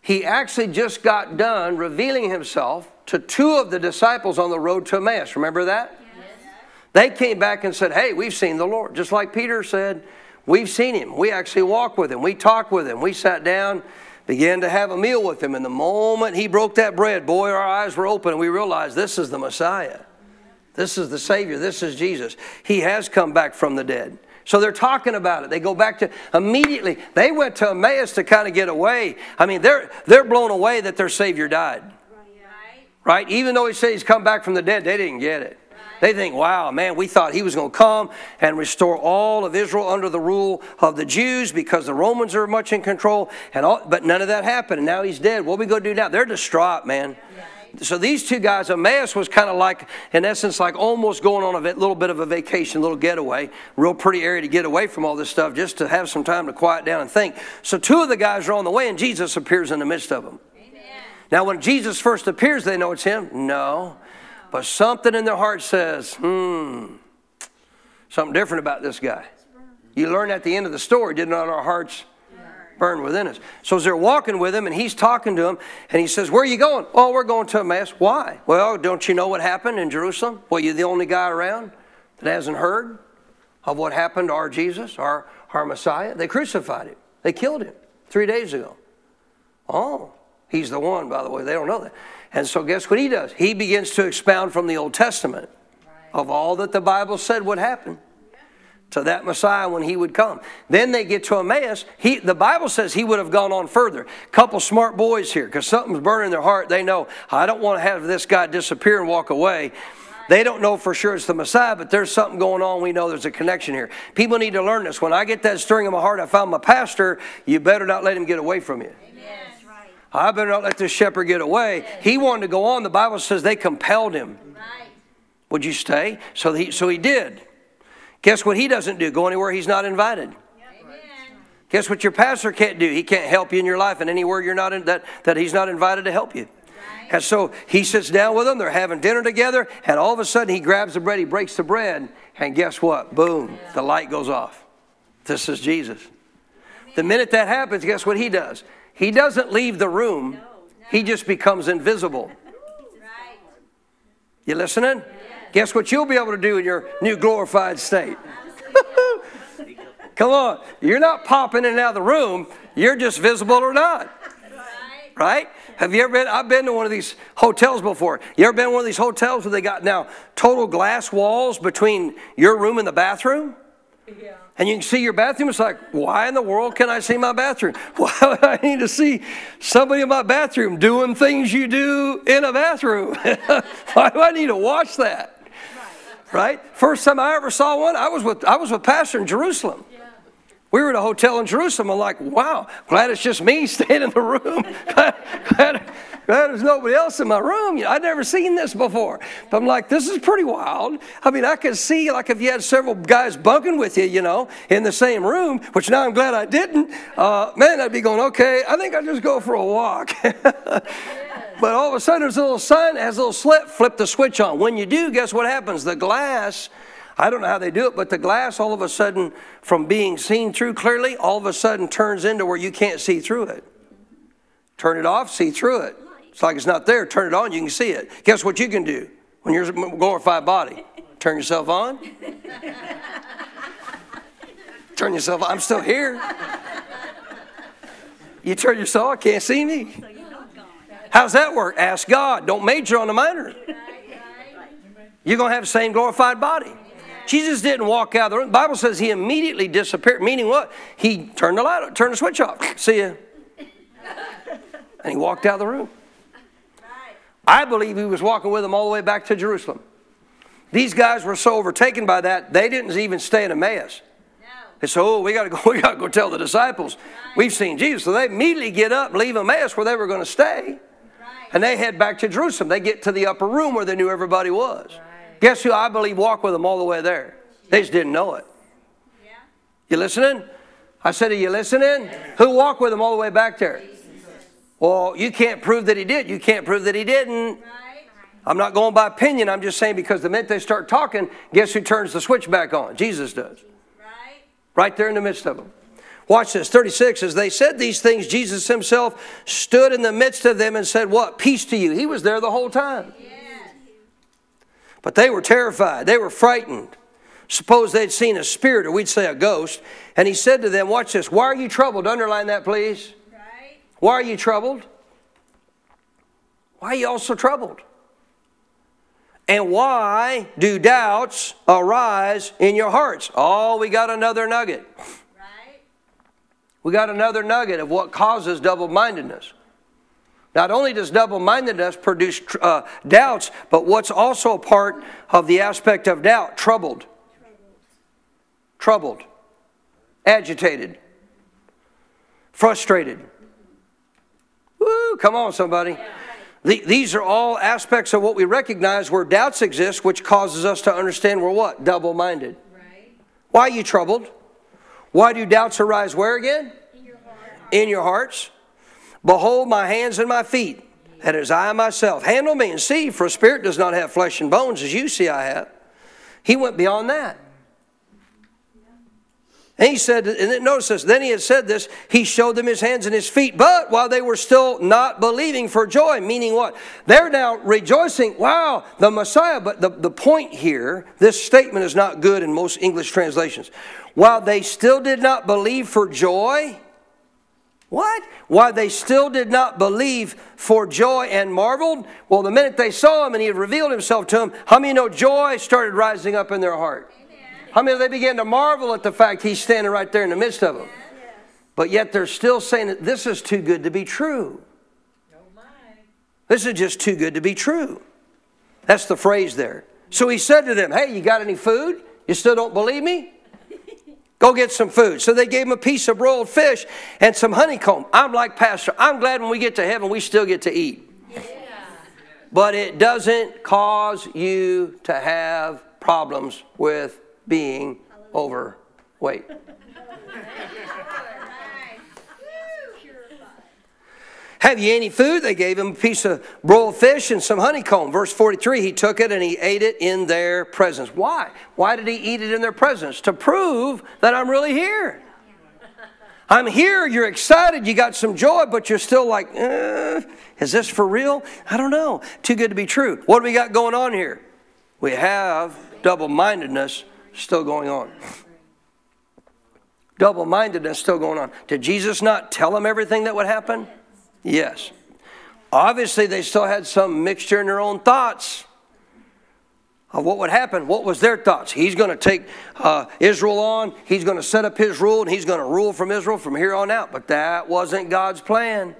He actually just got done revealing himself to two of the disciples on the road to Emmaus. Remember that? Yes. They came back and said, Hey, we've seen the Lord. Just like Peter said, We've seen him. We actually walked with him. We talked with him. We sat down, began to have a meal with him. And the moment he broke that bread, boy, our eyes were open and we realized this is the Messiah. This is the Savior. This is Jesus. He has come back from the dead. So they're talking about it. They go back to immediately. They went to Emmaus to kind of get away. I mean, they're they're blown away that their Savior died. Right. Right? Even though he said he's come back from the dead, they didn't get it. They think, wow, man, we thought he was going to come and restore all of Israel under the rule of the Jews because the Romans are much in control. And all, but none of that happened. And now he's dead. What are we going to do now? They're distraught, man. So these two guys, Emmaus was kind of like, in essence, like almost going on a little bit of a vacation, a little getaway, real pretty area to get away from all this stuff, just to have some time to quiet down and think. So two of the guys are on the way, and Jesus appears in the midst of them. Amen. Now, when Jesus first appears, they know it's him. No, but something in their heart says, hmm, something different about this guy. You learn at the end of the story, did not our hearts burn within us? So as they're walking with him and he's talking to him and he says, Where are you going? Oh, we're going to a Emmaus. Why? Well, don't you know what happened in Jerusalem? Well, you're the only guy around that hasn't heard of what happened to our Jesus, our, our Messiah. They crucified him, they killed him three days ago. Oh, he's the one, by the way. They don't know that. And so, guess what he does? He begins to expound from the Old Testament of all that the Bible said would happen to that Messiah when he would come. Then they get to Emmaus. He, the Bible says he would have gone on further. Couple smart boys here, because something's burning their heart. They know, I don't want to have this guy disappear and walk away. They don't know for sure it's the Messiah, but there's something going on. We know there's a connection here. People need to learn this. When I get that stirring in my heart, I found my pastor, you better not let him get away from you. Right. I better not let this shepherd get away. He wanted to go on. The Bible says they compelled him. Right. Would you stay? So he, so he did. Guess what he doesn't do? Go anywhere he's not invited. Amen. Guess what your pastor can't do? He can't help you in your life and anywhere you're not in, that, that he's not invited to help you. And so he sits down with them, they're having dinner together, and all of a sudden he grabs the bread, he breaks the bread, and guess what? Boom, the light goes off. This is Jesus. The minute that happens, guess what he does? He doesn't leave the room, he just becomes invisible. Right. You listening? Guess what you'll be able to do in your new glorified state? Come on. You're not popping in and out of the room. You're just visible or not. Right. Right? Have you ever been? I've been to one of these hotels before. You ever been to one of these hotels where they got now total glass walls between your room and the bathroom? And you can see your bathroom. It's like, why in the world can I see my bathroom? Why would I need to see somebody in my bathroom doing things you do in a bathroom? why do I need to watch that? Right? First time I ever saw one, I was with I was with Pastor in Jerusalem. We were at a hotel in Jerusalem. I'm like, wow, glad it's just me staying in the room. glad, glad, glad there's nobody else in my room. I'd never seen this before. But I'm like, this is pretty wild. I mean, I could see, like, if you had several guys bunking with you, you know, in the same room, which now I'm glad I didn't, uh, man, I'd be going, okay, I think I'll just go for a walk. But all of a sudden, there's a little sign that has a little slit. Flip the switch on. When you do, guess what happens? The glass, I don't know how they do it, but the glass all of a sudden, from being seen through clearly, all of a sudden turns into where you can't see through it. Turn it off, see through it. It's like it's not there. Turn it on, you can see it. Guess what you can do when you're a glorified body? Turn yourself on. Turn yourself on. I'm still here. You turn yourself on, can't see me. How's that work? Ask God. Don't major on the minor. You're going to have the same glorified body. Jesus didn't walk out of the room. The Bible says he immediately disappeared, meaning what? He turned the light, turned the switch off. See ya. And he walked out of the room. I believe he was walking with them all the way back to Jerusalem. These guys were so overtaken by that, they didn't even stay in Emmaus. They said, "Oh, we got to go. We got to go tell the disciples we've seen Jesus." So they immediately get up leave Emmaus where they were going to stay, and they head back to Jerusalem. They get to the upper room where they knew everybody was. Guess who I believe walked with them all the way there? They just didn't know it. You listening? I said, Are you listening? Who walked with them all the way back there? Well, you can't prove that he did. You can't prove that he didn't. I'm not going by opinion. I'm just saying because the minute they start talking, guess who turns the switch back on? Jesus does. Right there in the midst of them. Watch this. 36. As they said these things, Jesus himself stood in the midst of them and said, What? Peace to you. He was there the whole time. But they were terrified. They were frightened. Suppose they'd seen a spirit, or we'd say a ghost. And he said to them, Watch this. Why are you troubled? Underline that, please. Why are you troubled? Why are you also troubled? And why do doubts arise in your hearts? Oh, we got another nugget. Right. We got another nugget of what causes double mindedness. Not only does double mindedness produce uh, doubts, but what's also a part of the aspect of doubt? Troubled. Troubled. Agitated. Frustrated. Woo, come on, somebody. The, these are all aspects of what we recognize where doubts exist, which causes us to understand we're what? Double minded. Right. Why are you troubled? Why do doubts arise where again? In your, In your hearts. Behold my hands and my feet, that is I myself. Handle me and see, for a spirit does not have flesh and bones as you see I have. He went beyond that. And he said, and notice this, then he had said this, he showed them his hands and his feet, but while they were still not believing for joy, meaning what? They're now rejoicing, wow, the Messiah. But the, the point here, this statement is not good in most English translations. While they still did not believe for joy, what? Why they still did not believe for joy and marveled? Well, the minute they saw him and he had revealed himself to them, how many know joy started rising up in their heart? How many they began to marvel at the fact he's standing right there in the midst of them? But yet they're still saying that this is too good to be true. This is just too good to be true. That's the phrase there. So he said to them, Hey, you got any food? You still don't believe me? Go get some food. So they gave him a piece of broiled fish and some honeycomb. I'm like Pastor, I'm glad when we get to heaven we still get to eat. Yeah. But it doesn't cause you to have problems with being overweight. Have you any food? They gave him a piece of broiled fish and some honeycomb. Verse 43, he took it and he ate it in their presence. Why? Why did he eat it in their presence? To prove that I'm really here. I'm here, you're excited, you got some joy, but you're still like, eh, is this for real? I don't know. Too good to be true. What do we got going on here? We have double mindedness still going on. Double mindedness still going on. Did Jesus not tell them everything that would happen? Yes. Obviously, they still had some mixture in their own thoughts of what would happen. What was their thoughts? He's going to take uh, Israel on, he's going to set up his rule, and he's going to rule from Israel from here on out. But that wasn't God's plan.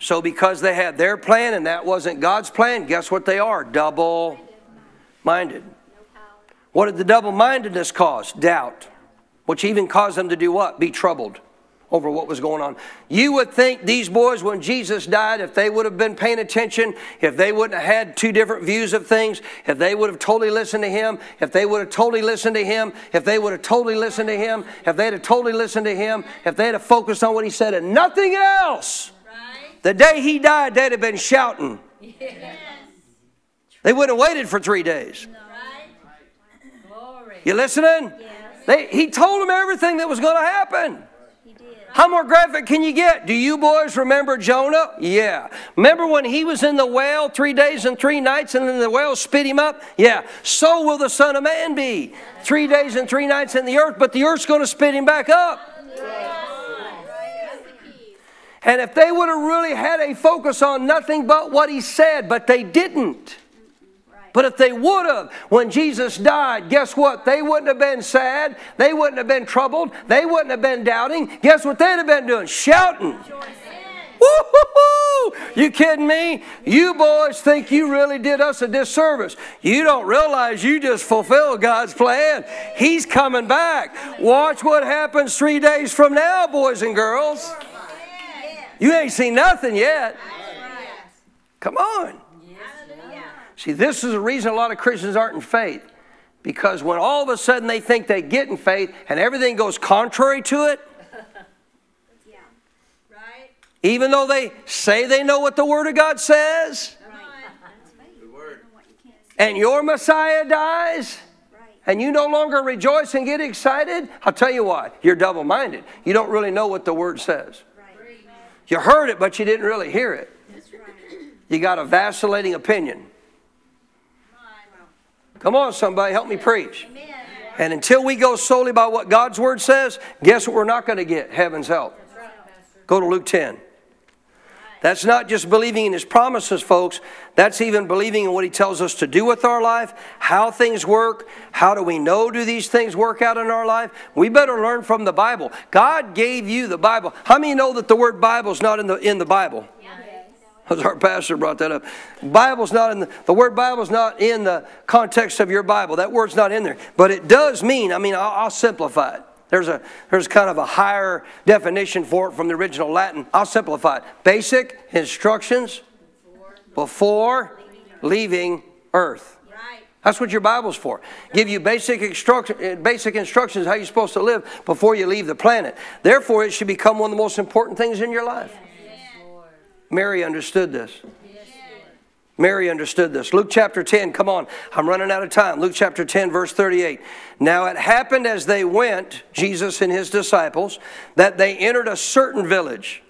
So, because they had their plan and that wasn't God's plan, guess what they are? Double minded. What did the double mindedness cause? Doubt, which even caused them to do what? Be troubled over what was going on. You would think these boys, when Jesus died, if they would have been paying attention, if they wouldn't have had two different views of things, if they would have totally listened to him, if they would have totally listened to him, if they would have totally listened to him, if they'd have totally listened to him, if they'd have focused on what he said and nothing else, right. the day he died, they'd have been shouting. Yes. They wouldn't have waited for three days. No. You listening? Yes. They, he told them everything that was going to happen. How more graphic can you get? Do you boys remember Jonah? Yeah. Remember when he was in the whale three days and three nights and then the whale spit him up? Yeah. So will the Son of Man be. Three days and three nights in the earth, but the earth's going to spit him back up. And if they would have really had a focus on nothing but what he said, but they didn't. But if they would have, when Jesus died, guess what? They wouldn't have been sad. They wouldn't have been troubled. They wouldn't have been doubting. Guess what they'd have been doing? Shouting. Woo-hoo-hoo! You kidding me? You boys think you really did us a disservice. You don't realize you just fulfilled God's plan. He's coming back. Watch what happens three days from now, boys and girls. You ain't seen nothing yet. Come on. See, this is the reason a lot of Christians aren't in faith. Because when all of a sudden they think they get in faith and everything goes contrary to it, Right? even though they say they know what the Word of God says, and your Messiah dies, and you no longer rejoice and get excited, I'll tell you why. You're double minded. You don't really know what the Word says. You heard it, but you didn't really hear it. You got a vacillating opinion. Come on, somebody, help me preach. And until we go solely by what God's Word says, guess what we're not going to get? Heaven's help. Go to Luke 10. That's not just believing in his promises, folks. That's even believing in what he tells us to do with our life, how things work, how do we know do these things work out in our life? We better learn from the Bible. God gave you the Bible. How many know that the word Bible is not in the in the Bible? As our pastor brought that up. Bible's not in the, the word Bible's not in the context of your Bible. That word's not in there. But it does mean, I mean, I'll, I'll simplify it. There's a there's kind of a higher definition for it from the original Latin. I'll simplify it. Basic instructions before leaving earth. That's what your Bible's for. Give you basic instruction, basic instructions how you're supposed to live before you leave the planet. Therefore, it should become one of the most important things in your life. Mary understood this. Mary understood this. Luke chapter 10, come on, I'm running out of time. Luke chapter 10, verse 38. Now it happened as they went, Jesus and his disciples, that they entered a certain village.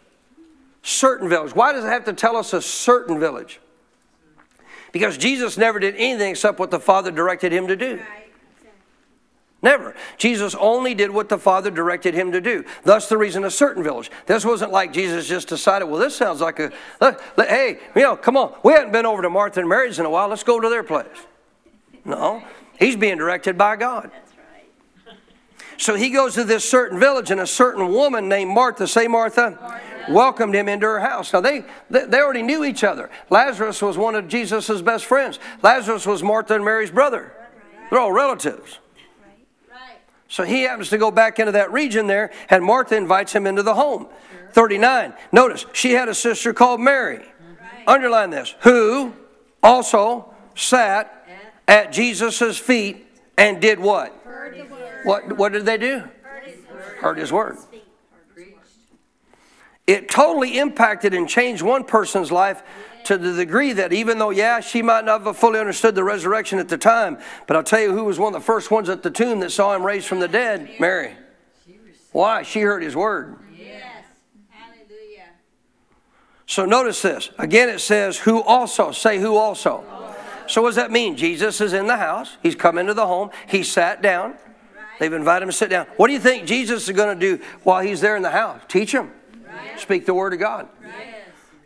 Certain village. Why does it have to tell us a certain village? Because Jesus never did anything except what the Father directed him to do. Right. Never. Jesus only did what the Father directed him to do. Thus, the reason a certain village. This wasn't like Jesus just decided, well, this sounds like a, hey, you know, come on. We haven't been over to Martha and Mary's in a while. Let's go to their place. No, he's being directed by God. So he goes to this certain village, and a certain woman named Martha, say Martha, welcomed him into her house. Now they, they they already knew each other. Lazarus was one of Jesus' best friends. Lazarus was Martha and Mary's brother. They're all relatives. Right. So he happens to go back into that region there, and Martha invites him into the home. 39. Notice, she had a sister called Mary. Underline this. Who also sat at Jesus' feet and did what? What, what did they do? Heard his word. It totally impacted and changed one person's life to the degree that even though, yeah, she might not have fully understood the resurrection at the time, but I'll tell you who was one of the first ones at the tomb that saw him raised from the dead? Mary. Why? She heard his word. Yes. Hallelujah. So notice this. Again, it says, who also. Say, who also. So what does that mean? Jesus is in the house. He's come into the home. He sat down. They've invited him to sit down. What do you think Jesus is going to do while he's there in the house? Teach him. Speak the word of God.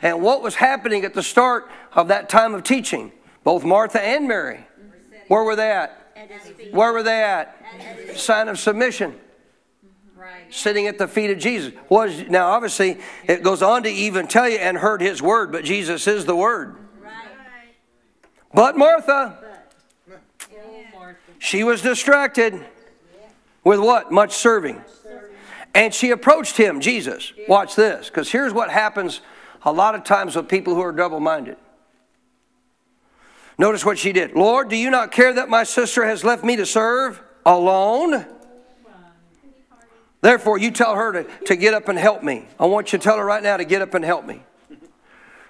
And what was happening at the start of that time of teaching? Both Martha and Mary. Where were they at? Where were they at? Sign of submission. Sitting at the feet of Jesus. Was now obviously it goes on to even tell you and heard his word, but Jesus is the word. Right. But Martha, she was distracted with what? Much serving. And she approached him, Jesus. Watch this, because here's what happens a lot of times with people who are double minded. Notice what she did. Lord, do you not care that my sister has left me to serve alone? Therefore, you tell her to, to get up and help me. I want you to tell her right now to get up and help me.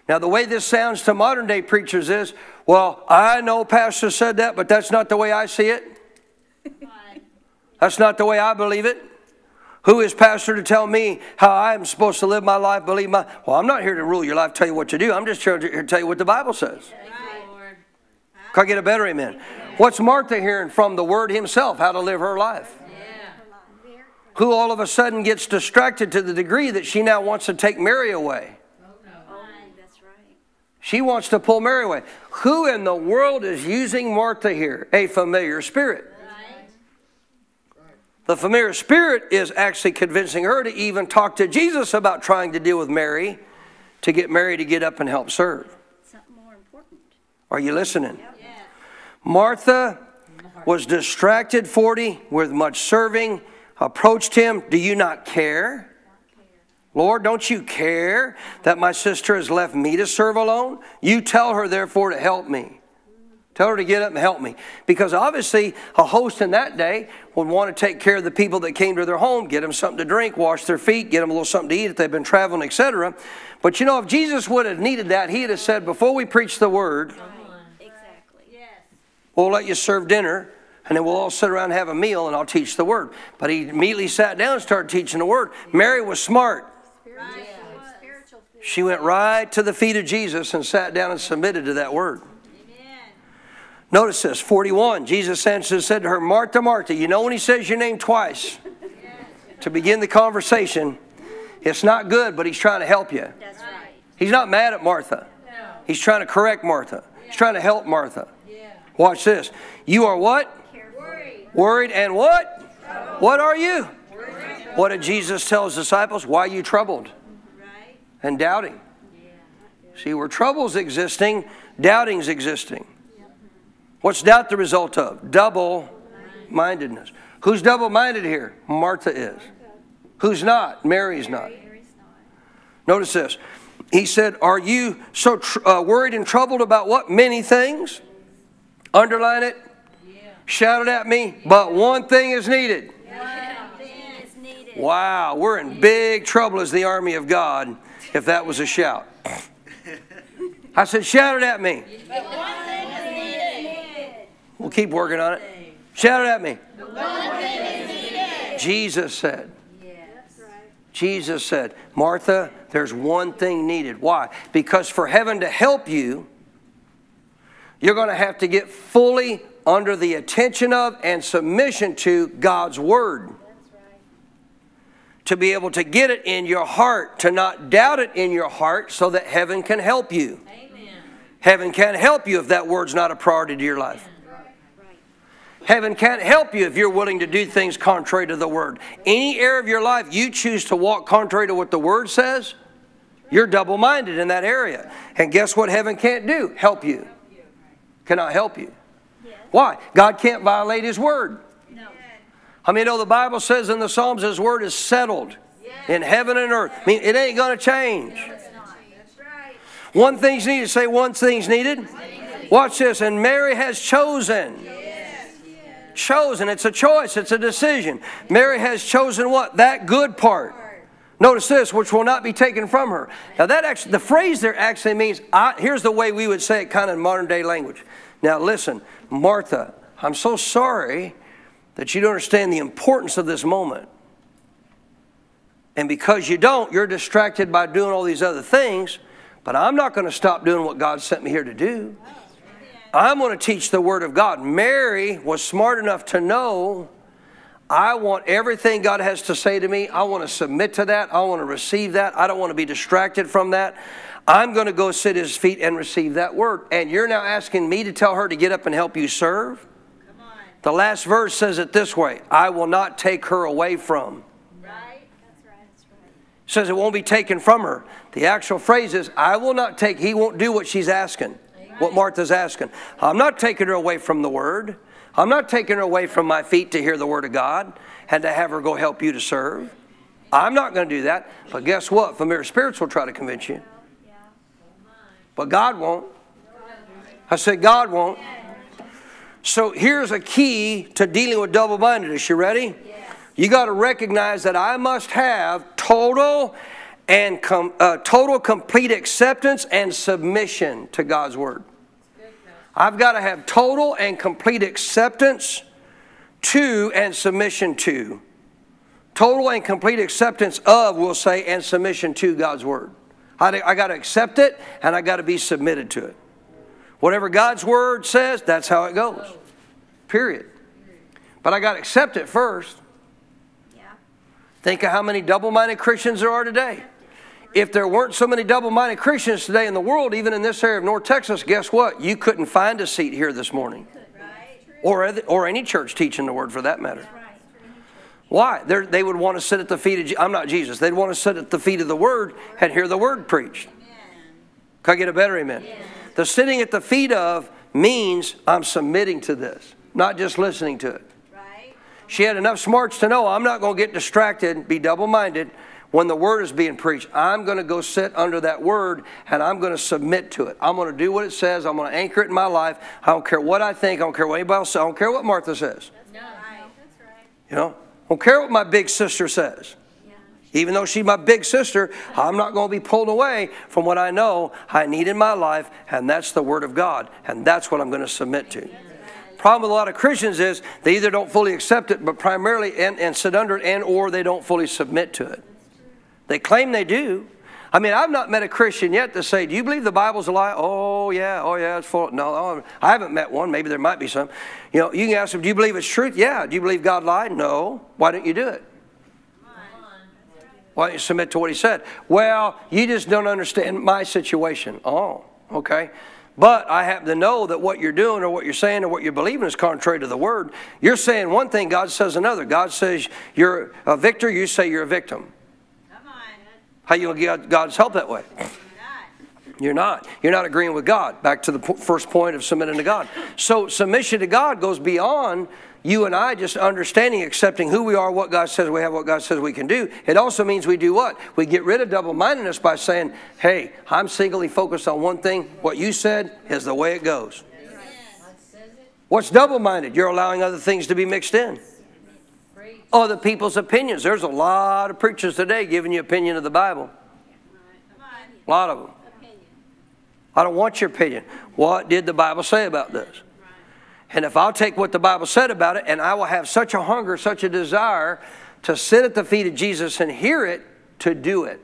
Now, the way this sounds to modern day preachers is, well, I know Pastor said that, but that's not the way I see it. That's not the way I believe it. Who is pastor to tell me how I'm supposed to live my life, believe my. Well, I'm not here to rule your life, tell you what to do. I'm just here to tell you what the Bible says. Can I get a better amen? What's Martha hearing from the Word Himself, how to live her life? who all of a sudden gets distracted to the degree that she now wants to take Mary away. She wants to pull Mary away. Who in the world is using Martha here? A familiar spirit. Right. The familiar spirit is actually convincing her to even talk to Jesus about trying to deal with Mary to get Mary to get up and help serve. Something more important. Are you listening? Yes. Martha was distracted 40 with much serving, approached him. Do you not care? Lord, don't you care that my sister has left me to serve alone? You tell her, therefore, to help me. Tell her to get up and help me. Because obviously, a host in that day would want to take care of the people that came to their home, get them something to drink, wash their feet, get them a little something to eat if they've been traveling, etc. But you know, if Jesus would have needed that, he'd have said, before we preach the word, Exactly. Yes. we'll let you serve dinner, and then we'll all sit around and have a meal, and I'll teach the word. But he immediately sat down and started teaching the word. Mary was smart. Right. Spiritual food. She went right to the feet of Jesus and sat down and submitted to that word. Notice this 41. Jesus answered said to her, Martha, Martha. You know when he says your name twice to begin the conversation, it's not good, but he's trying to help you. That's right. He's not mad at Martha, he's trying to correct Martha, he's trying to help Martha. Watch this. You are what? Worried. Worried and what? What are you? What did Jesus tell his disciples? Why are you troubled Right. and doubting? See, where trouble's existing, doubting's existing. What's doubt the result of? Double mindedness. Who's double minded here? Martha is. Who's not? Mary's not. Notice this. He said, Are you so tr- uh, worried and troubled about what? Many things. Underline it. Shout it at me. But one thing is needed. One thing is needed. Wow, we're in big trouble as the army of God if that was a shout. I said, Shout it at me. But one thing is needed. We'll keep working on it. Shout it at me. One thing is needed. Jesus said, That's right. Jesus said, Martha, there's one thing needed. Why? Because for heaven to help you, you're going to have to get fully under the attention of and submission to God's Word. That's right. To be able to get it in your heart, to not doubt it in your heart, so that heaven can help you. Amen. Heaven can't help you if that word's not a priority to your life. Heaven can't help you if you're willing to do things contrary to the Word. Any area of your life you choose to walk contrary to what the Word says, you're double minded in that area. And guess what heaven can't do? Help you. Cannot help you. Why? God can't violate His Word. No. I mean, know the Bible says in the Psalms His Word is settled in heaven and earth. I mean, it ain't going to change. It's not. That's right. One thing's needed. Say one thing's needed. Watch this. And Mary has chosen. Chosen. It's a choice. It's a decision. Mary has chosen what? That good part. Notice this, which will not be taken from her. Now that actually, the phrase there actually means. I, here's the way we would say it, kind of in modern day language. Now listen, Martha. I'm so sorry that you don't understand the importance of this moment. And because you don't, you're distracted by doing all these other things. But I'm not going to stop doing what God sent me here to do. I'm going to teach the Word of God. Mary was smart enough to know I want everything God has to say to me. I want to submit to that. I want to receive that. I don't want to be distracted from that. I'm going to go sit at His feet and receive that Word. And you're now asking me to tell her to get up and help you serve? The last verse says it this way I will not take her away from. Right. That's right. That's right. says it won't be taken from her. The actual phrase is, I will not take, he won't do what she's asking, what Martha's asking. I'm not taking her away from the word. I'm not taking her away from my feet to hear the word of God and to have her go help you to serve. I'm not going to do that. But guess what? Familiar spirits will try to convince you. But God won't. I said, God won't. So here's a key to dealing with double mindedness. You ready? You got to recognize that I must have total and com- uh, total complete acceptance and submission to God's word. I've got to have total and complete acceptance to and submission to. Total and complete acceptance of, we'll say, and submission to God's word. I, I got to accept it and I got to be submitted to it. Whatever God's word says, that's how it goes. Period. But I got to accept it first. Yeah. Think of how many double minded Christians there are today. If there weren't so many double minded Christians today in the world, even in this area of North Texas, guess what? You couldn't find a seat here this morning. Or, or any church teaching the word for that matter. Why? They're, they would want to sit at the feet of, I'm not Jesus, they'd want to sit at the feet of the word and hear the word preached. Can I get a better amen? The sitting at the feet of means I'm submitting to this, not just listening to it. She had enough smarts to know I'm not going to get distracted, and be double minded when the word is being preached. I'm going to go sit under that word and I'm going to submit to it. I'm going to do what it says. I'm going to anchor it in my life. I don't care what I think. I don't care what anybody else says. I don't care what Martha says. No. Right. That's right. You know, I don't care what my big sister says. Even though she's my big sister, I'm not going to be pulled away from what I know I need in my life, and that's the Word of God, and that's what I'm going to submit to. Problem with a lot of Christians is they either don't fully accept it, but primarily and, and sit under it, and or they don't fully submit to it. They claim they do. I mean, I've not met a Christian yet to say, "Do you believe the Bible's a lie?" Oh yeah, oh yeah, it's full. No, oh, I haven't met one. Maybe there might be some. You know, you can ask them, "Do you believe it's truth?" Yeah. Do you believe God lied? No. Why don't you do it? Why don't you submit to what he said? Well, you just don't understand my situation. Oh, okay. But I happen to know that what you're doing or what you're saying or what you're believing is contrary to the word. You're saying one thing, God says another. God says you're a victor, you say you're a victim. How you going to get God's help that way? You're not. You're not. Agreeing with God. Back to the po- first point of submitting to God. So submission to God goes beyond you and I just understanding, accepting who we are, what God says we have, what God says we can do. It also means we do what? We get rid of double mindedness by saying, hey, I'm singly focused on one thing. What you said is the way it goes. What's double minded? You're allowing other things to be mixed in. Other people's opinions. There's a lot of preachers today giving you opinion of the Bible. A lot of them. I don't want your opinion. What did the Bible say about this? And if I'll take what the Bible said about it, and I will have such a hunger, such a desire to sit at the feet of Jesus and hear it, to do it,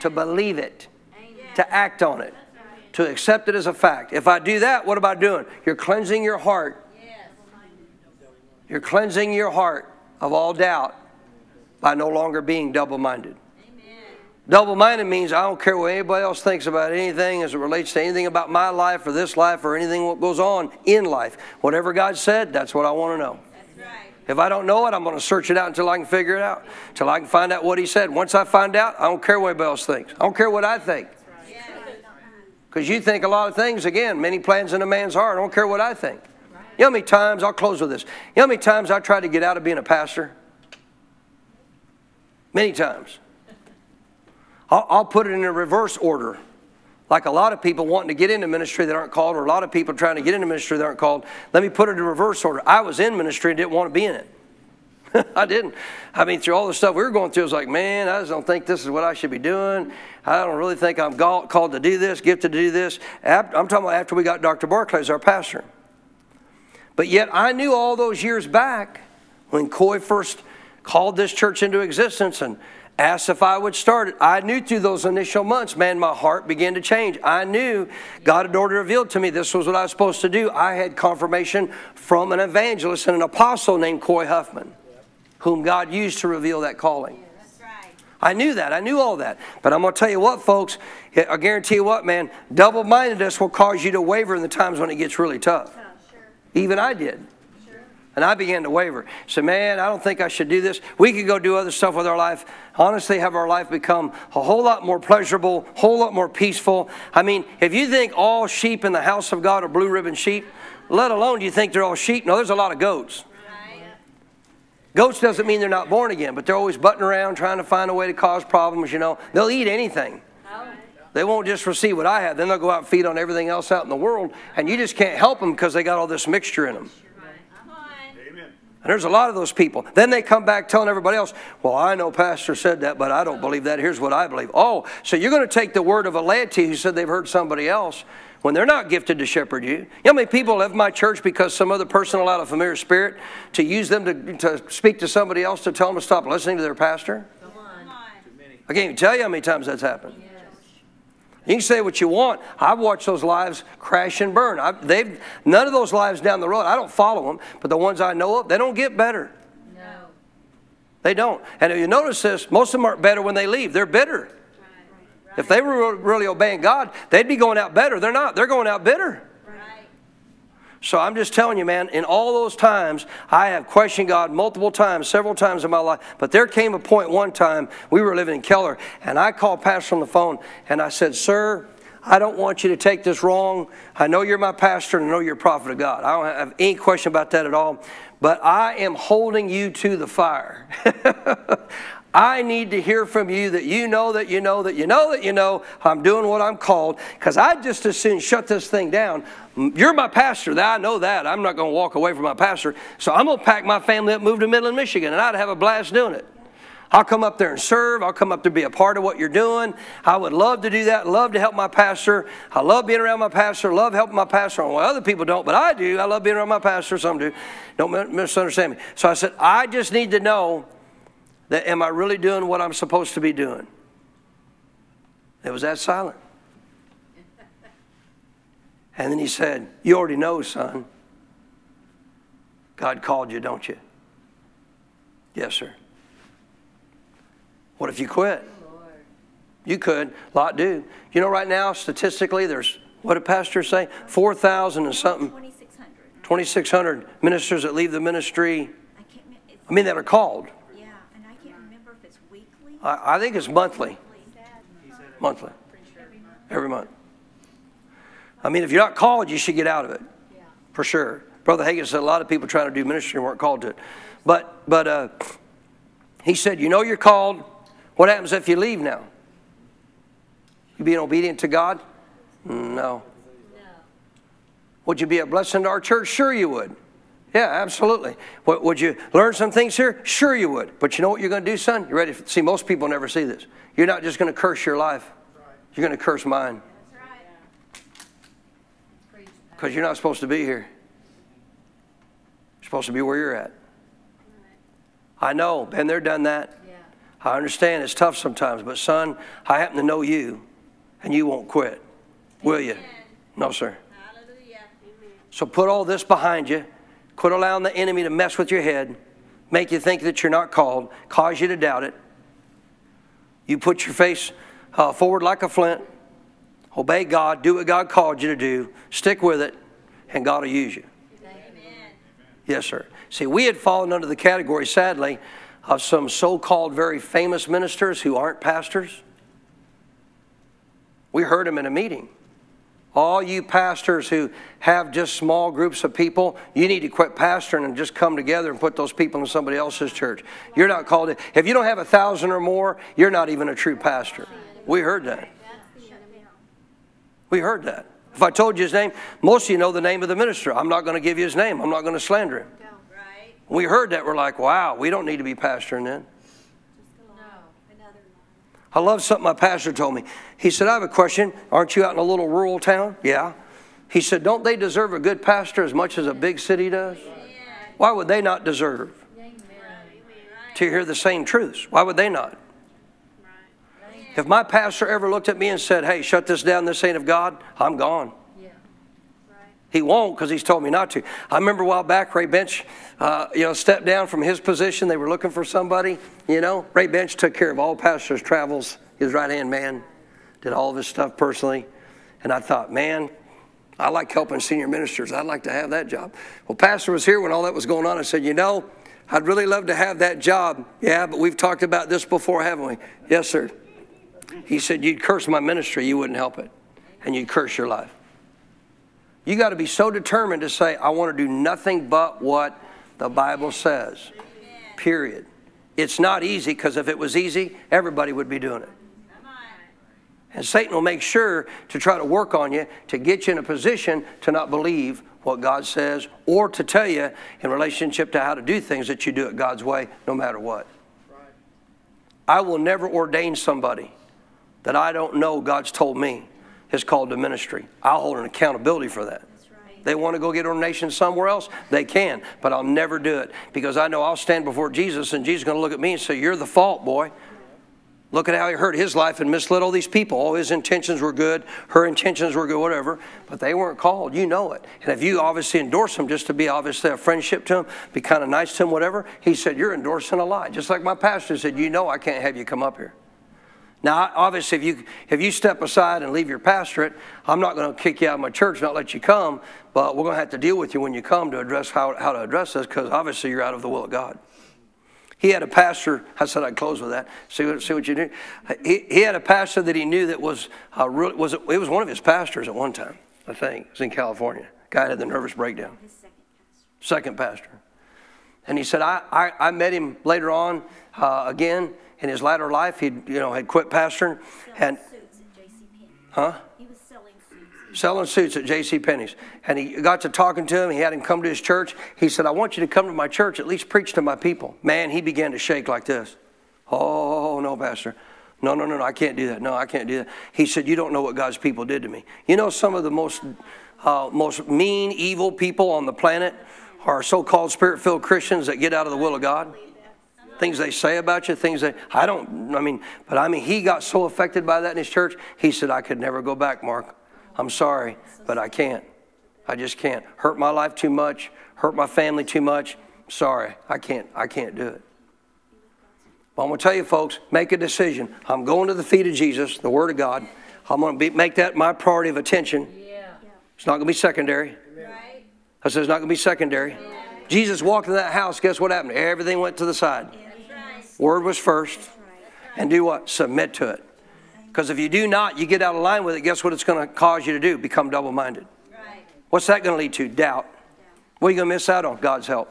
to believe it, to act on it, to accept it as a fact. If I do that, what am I doing? You're cleansing your heart. Yes. You're cleansing your heart of all doubt by no longer being double minded. Double minded means I don't care what anybody else thinks about anything as it relates to anything about my life or this life or anything what goes on in life. Whatever God said, that's what I want to know. Right. If I don't know it, I'm going to search it out until I can figure it out, until I can find out what He said. Once I find out, I don't care what anybody else thinks. I don't care what I think. Because you think a lot of things, again, many plans in a man's heart. I don't care what I think. You know how many times, I'll close with this. You know how many times I tried to get out of being a pastor? Many times. I'll, I'll put it in a reverse order. Like a lot of people wanting to get into ministry that aren't called, or a lot of people trying to get into ministry that aren't called. Let me put it in reverse order. I was in ministry and didn't want to be in it. I didn't. I mean, through all the stuff we were going through, I was like, man, I just don't think this is what I should be doing. I don't really think I'm called to do this, gifted to do this. I'm talking about after we got Dr. Barclay as our pastor. But yet, I knew all those years back when Coy first called this church into existence and asked if I would start it. I knew through those initial months, man, my heart began to change. I knew God had already revealed to me this was what I was supposed to do. I had confirmation from an evangelist and an apostle named Coy Huffman, whom God used to reveal that calling. I knew that. I knew all that. But I'm going to tell you what, folks, I guarantee you what, man, double mindedness will cause you to waver in the times when it gets really tough. Even I did. And I began to waver. So, man, I don't think I should do this. We could go do other stuff with our life. Honestly, have our life become a whole lot more pleasurable, whole lot more peaceful. I mean, if you think all sheep in the house of God are blue ribbon sheep, let alone do you think they're all sheep? No, there's a lot of goats. Goats doesn't mean they're not born again, but they're always butting around trying to find a way to cause problems, you know. They'll eat anything. They won't just receive what I have. Then they'll go out and feed on everything else out in the world, and you just can't help them because they got all this mixture in them. And there's a lot of those people. Then they come back telling everybody else, well, I know Pastor said that, but I don't believe that. Here's what I believe. Oh, so you're going to take the word of a laity who said they've heard somebody else when they're not gifted to shepherd you. You know how many people left my church because some other person allowed a familiar spirit to use them to, to speak to somebody else to tell them to stop listening to their pastor? Come on. I can't even tell you how many times that's happened. You can say what you want. I've watched those lives crash and burn. I, they've none of those lives down the road. I don't follow them, but the ones I know of, they don't get better. No. They don't. And if you notice this, most of them aren't better when they leave. They're bitter. If they were really obeying God, they'd be going out better. They're not. They're going out bitter. So I'm just telling you, man, in all those times, I have questioned God multiple times, several times in my life. But there came a point one time, we were living in Keller, and I called Pastor on the phone, and I said, Sir, I don't want you to take this wrong. I know you're my pastor, and I know you're a prophet of God. I don't have any question about that at all. But I am holding you to the fire. I need to hear from you that you know that you know that you know that you know I'm doing what I'm called because I just as soon shut this thing down. You're my pastor. I know that. I'm not going to walk away from my pastor. So I'm going to pack my family up, move to Midland, Michigan, and I'd have a blast doing it. I'll come up there and serve. I'll come up to be a part of what you're doing. I would love to do that. Love to help my pastor. I love being around my pastor. Love helping my pastor. Well, other people don't, but I do. I love being around my pastor. Some do. Don't misunderstand me. So I said, I just need to know that am I really doing what I'm supposed to be doing? It was that silent. And then he said, You already know, son. God called you, don't you? Yes, sir. What if you quit? Oh, you could. A lot do. You know, right now, statistically, there's, what did pastors say? 4,000 and something, 2,600. 2,600 ministers that leave the ministry. I can't, me- it's, I mean, that are called. yeah, and I can't remember if it's weekly. I, I think it's monthly. Monthly. Every month. I mean, if you're not called, you should get out of it. For sure. Brother Hagin said a lot of people trying to do ministry weren't called to it. But, but uh, he said, You know you're called. What happens if you leave now? You being obedient to God? No. Would you be a blessing to our church? Sure, you would. Yeah, absolutely. What, would you learn some things here? Sure, you would. But you know what you're going to do, son? You ready? For, see, most people never see this. You're not just going to curse your life, you're going to curse mine because you're not supposed to be here. You're supposed to be where you're at. I know, been there, done that. I understand it's tough sometimes, but son, I happen to know you, and you won't quit, will you? No, sir. So put all this behind you. Quit allowing the enemy to mess with your head, make you think that you're not called, cause you to doubt it. You put your face uh, forward like a flint, obey God, do what God called you to do, stick with it, and God will use you. Amen. Yes, sir. See, we had fallen under the category, sadly, of some so called very famous ministers who aren't pastors. We heard them in a meeting. All you pastors who have just small groups of people, you need to quit pastoring and just come together and put those people in somebody else's church. You're not called it. If you don't have a thousand or more, you're not even a true pastor. We heard that. We heard that. If I told you his name, most of you know the name of the minister. I'm not going to give you his name. I'm not going to slander him. We heard that. We're like, wow, we don't need to be pastoring then. I love something my pastor told me. He said, I have a question. Aren't you out in a little rural town? Yeah. He said, Don't they deserve a good pastor as much as a big city does? Why would they not deserve to hear the same truths? Why would they not? If my pastor ever looked at me and said, Hey, shut this down, this ain't of God, I'm gone. He won't because he's told me not to. I remember a while back, Ray Bench, uh, you know, stepped down from his position. They were looking for somebody, you know. Ray Bench took care of all pastors' travels, his right hand man, did all of his stuff personally. And I thought, man, I like helping senior ministers. I'd like to have that job. Well, Pastor was here when all that was going on. I said, you know, I'd really love to have that job. Yeah, but we've talked about this before, haven't we? Yes, sir. He said, You'd curse my ministry, you wouldn't help it, and you'd curse your life. You got to be so determined to say, I want to do nothing but what the Bible says. Period. It's not easy because if it was easy, everybody would be doing it. And Satan will make sure to try to work on you to get you in a position to not believe what God says or to tell you in relationship to how to do things that you do it God's way no matter what. I will never ordain somebody that I don't know God's told me is called to ministry. I'll hold an accountability for that. Right. They want to go get ordination somewhere else, they can, but I'll never do it because I know I'll stand before Jesus and Jesus is going to look at me and say, You're the fault, boy. Look at how he hurt his life and misled all these people. All his intentions were good, her intentions were good, whatever, but they weren't called. You know it. And if you obviously endorse them just to be obviously a friendship to him, be kind of nice to him, whatever, he said, You're endorsing a lie. Just like my pastor said, You know I can't have you come up here. Now, obviously, if you if you step aside and leave your pastorate, I'm not going to kick you out of my church, not let you come, but we're going to have to deal with you when you come to address how, how to address this because obviously you're out of the will of God. He had a pastor. I said I'd close with that. See what, see what you do. He, he had a pastor that he knew that was uh, really, was it was one of his pastors at one time. I think it was in California. Guy had the nervous breakdown. Second pastor, and he said I I, I met him later on uh, again in his latter life. He you know had quit pastoring and suits at JCPenney. huh selling suits. selling suits at J.C. Penney's, and he got to talking to him. He had him come to his church. He said, "I want you to come to my church. At least preach to my people." Man, he began to shake like this. Oh no, Pastor. No, no, no, no. I can't do that. No, I can't do that. He said, "You don't know what God's people did to me. You know, some of the most, uh, most mean, evil people on the planet are so-called spirit-filled Christians that get out of the will of God." Things they say about you, things they, I don't, I mean, but I mean, he got so affected by that in his church, he said, I could never go back, Mark. I'm sorry, but I can't. I just can't. Hurt my life too much, hurt my family too much. Sorry, I can't, I can't do it. But I'm going to tell you, folks, make a decision. I'm going to the feet of Jesus, the Word of God. I'm going to be, make that my priority of attention. Yeah. It's not going to be secondary. Right? I said it's not going to be secondary. Jesus walked in that house, guess what happened? Everything went to the side. Right. Word was first. And do what? Submit to it. Because if you do not, you get out of line with it, guess what it's going to cause you to do? Become double minded. What's that going to lead to? Doubt. What are you going to miss out on? God's help.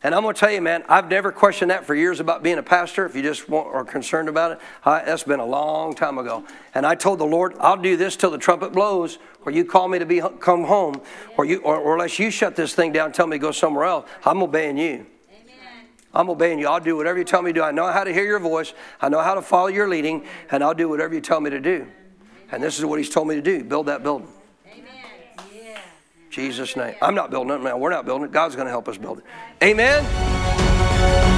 And I'm going to tell you, man, I've never questioned that for years about being a pastor. If you just want, are concerned about it, I, that's been a long time ago. And I told the Lord, I'll do this till the trumpet blows, or you call me to be come home, or you, or, or unless you shut this thing down, and tell me to go somewhere else. I'm obeying you. I'm obeying you. I'll do whatever you tell me to do. I know how to hear your voice. I know how to follow your leading, and I'll do whatever you tell me to do. And this is what He's told me to do: build that building. Amen. Yeah. Jesus' name. I'm not building it, man. We're not building it. God's going to help us build it. Amen.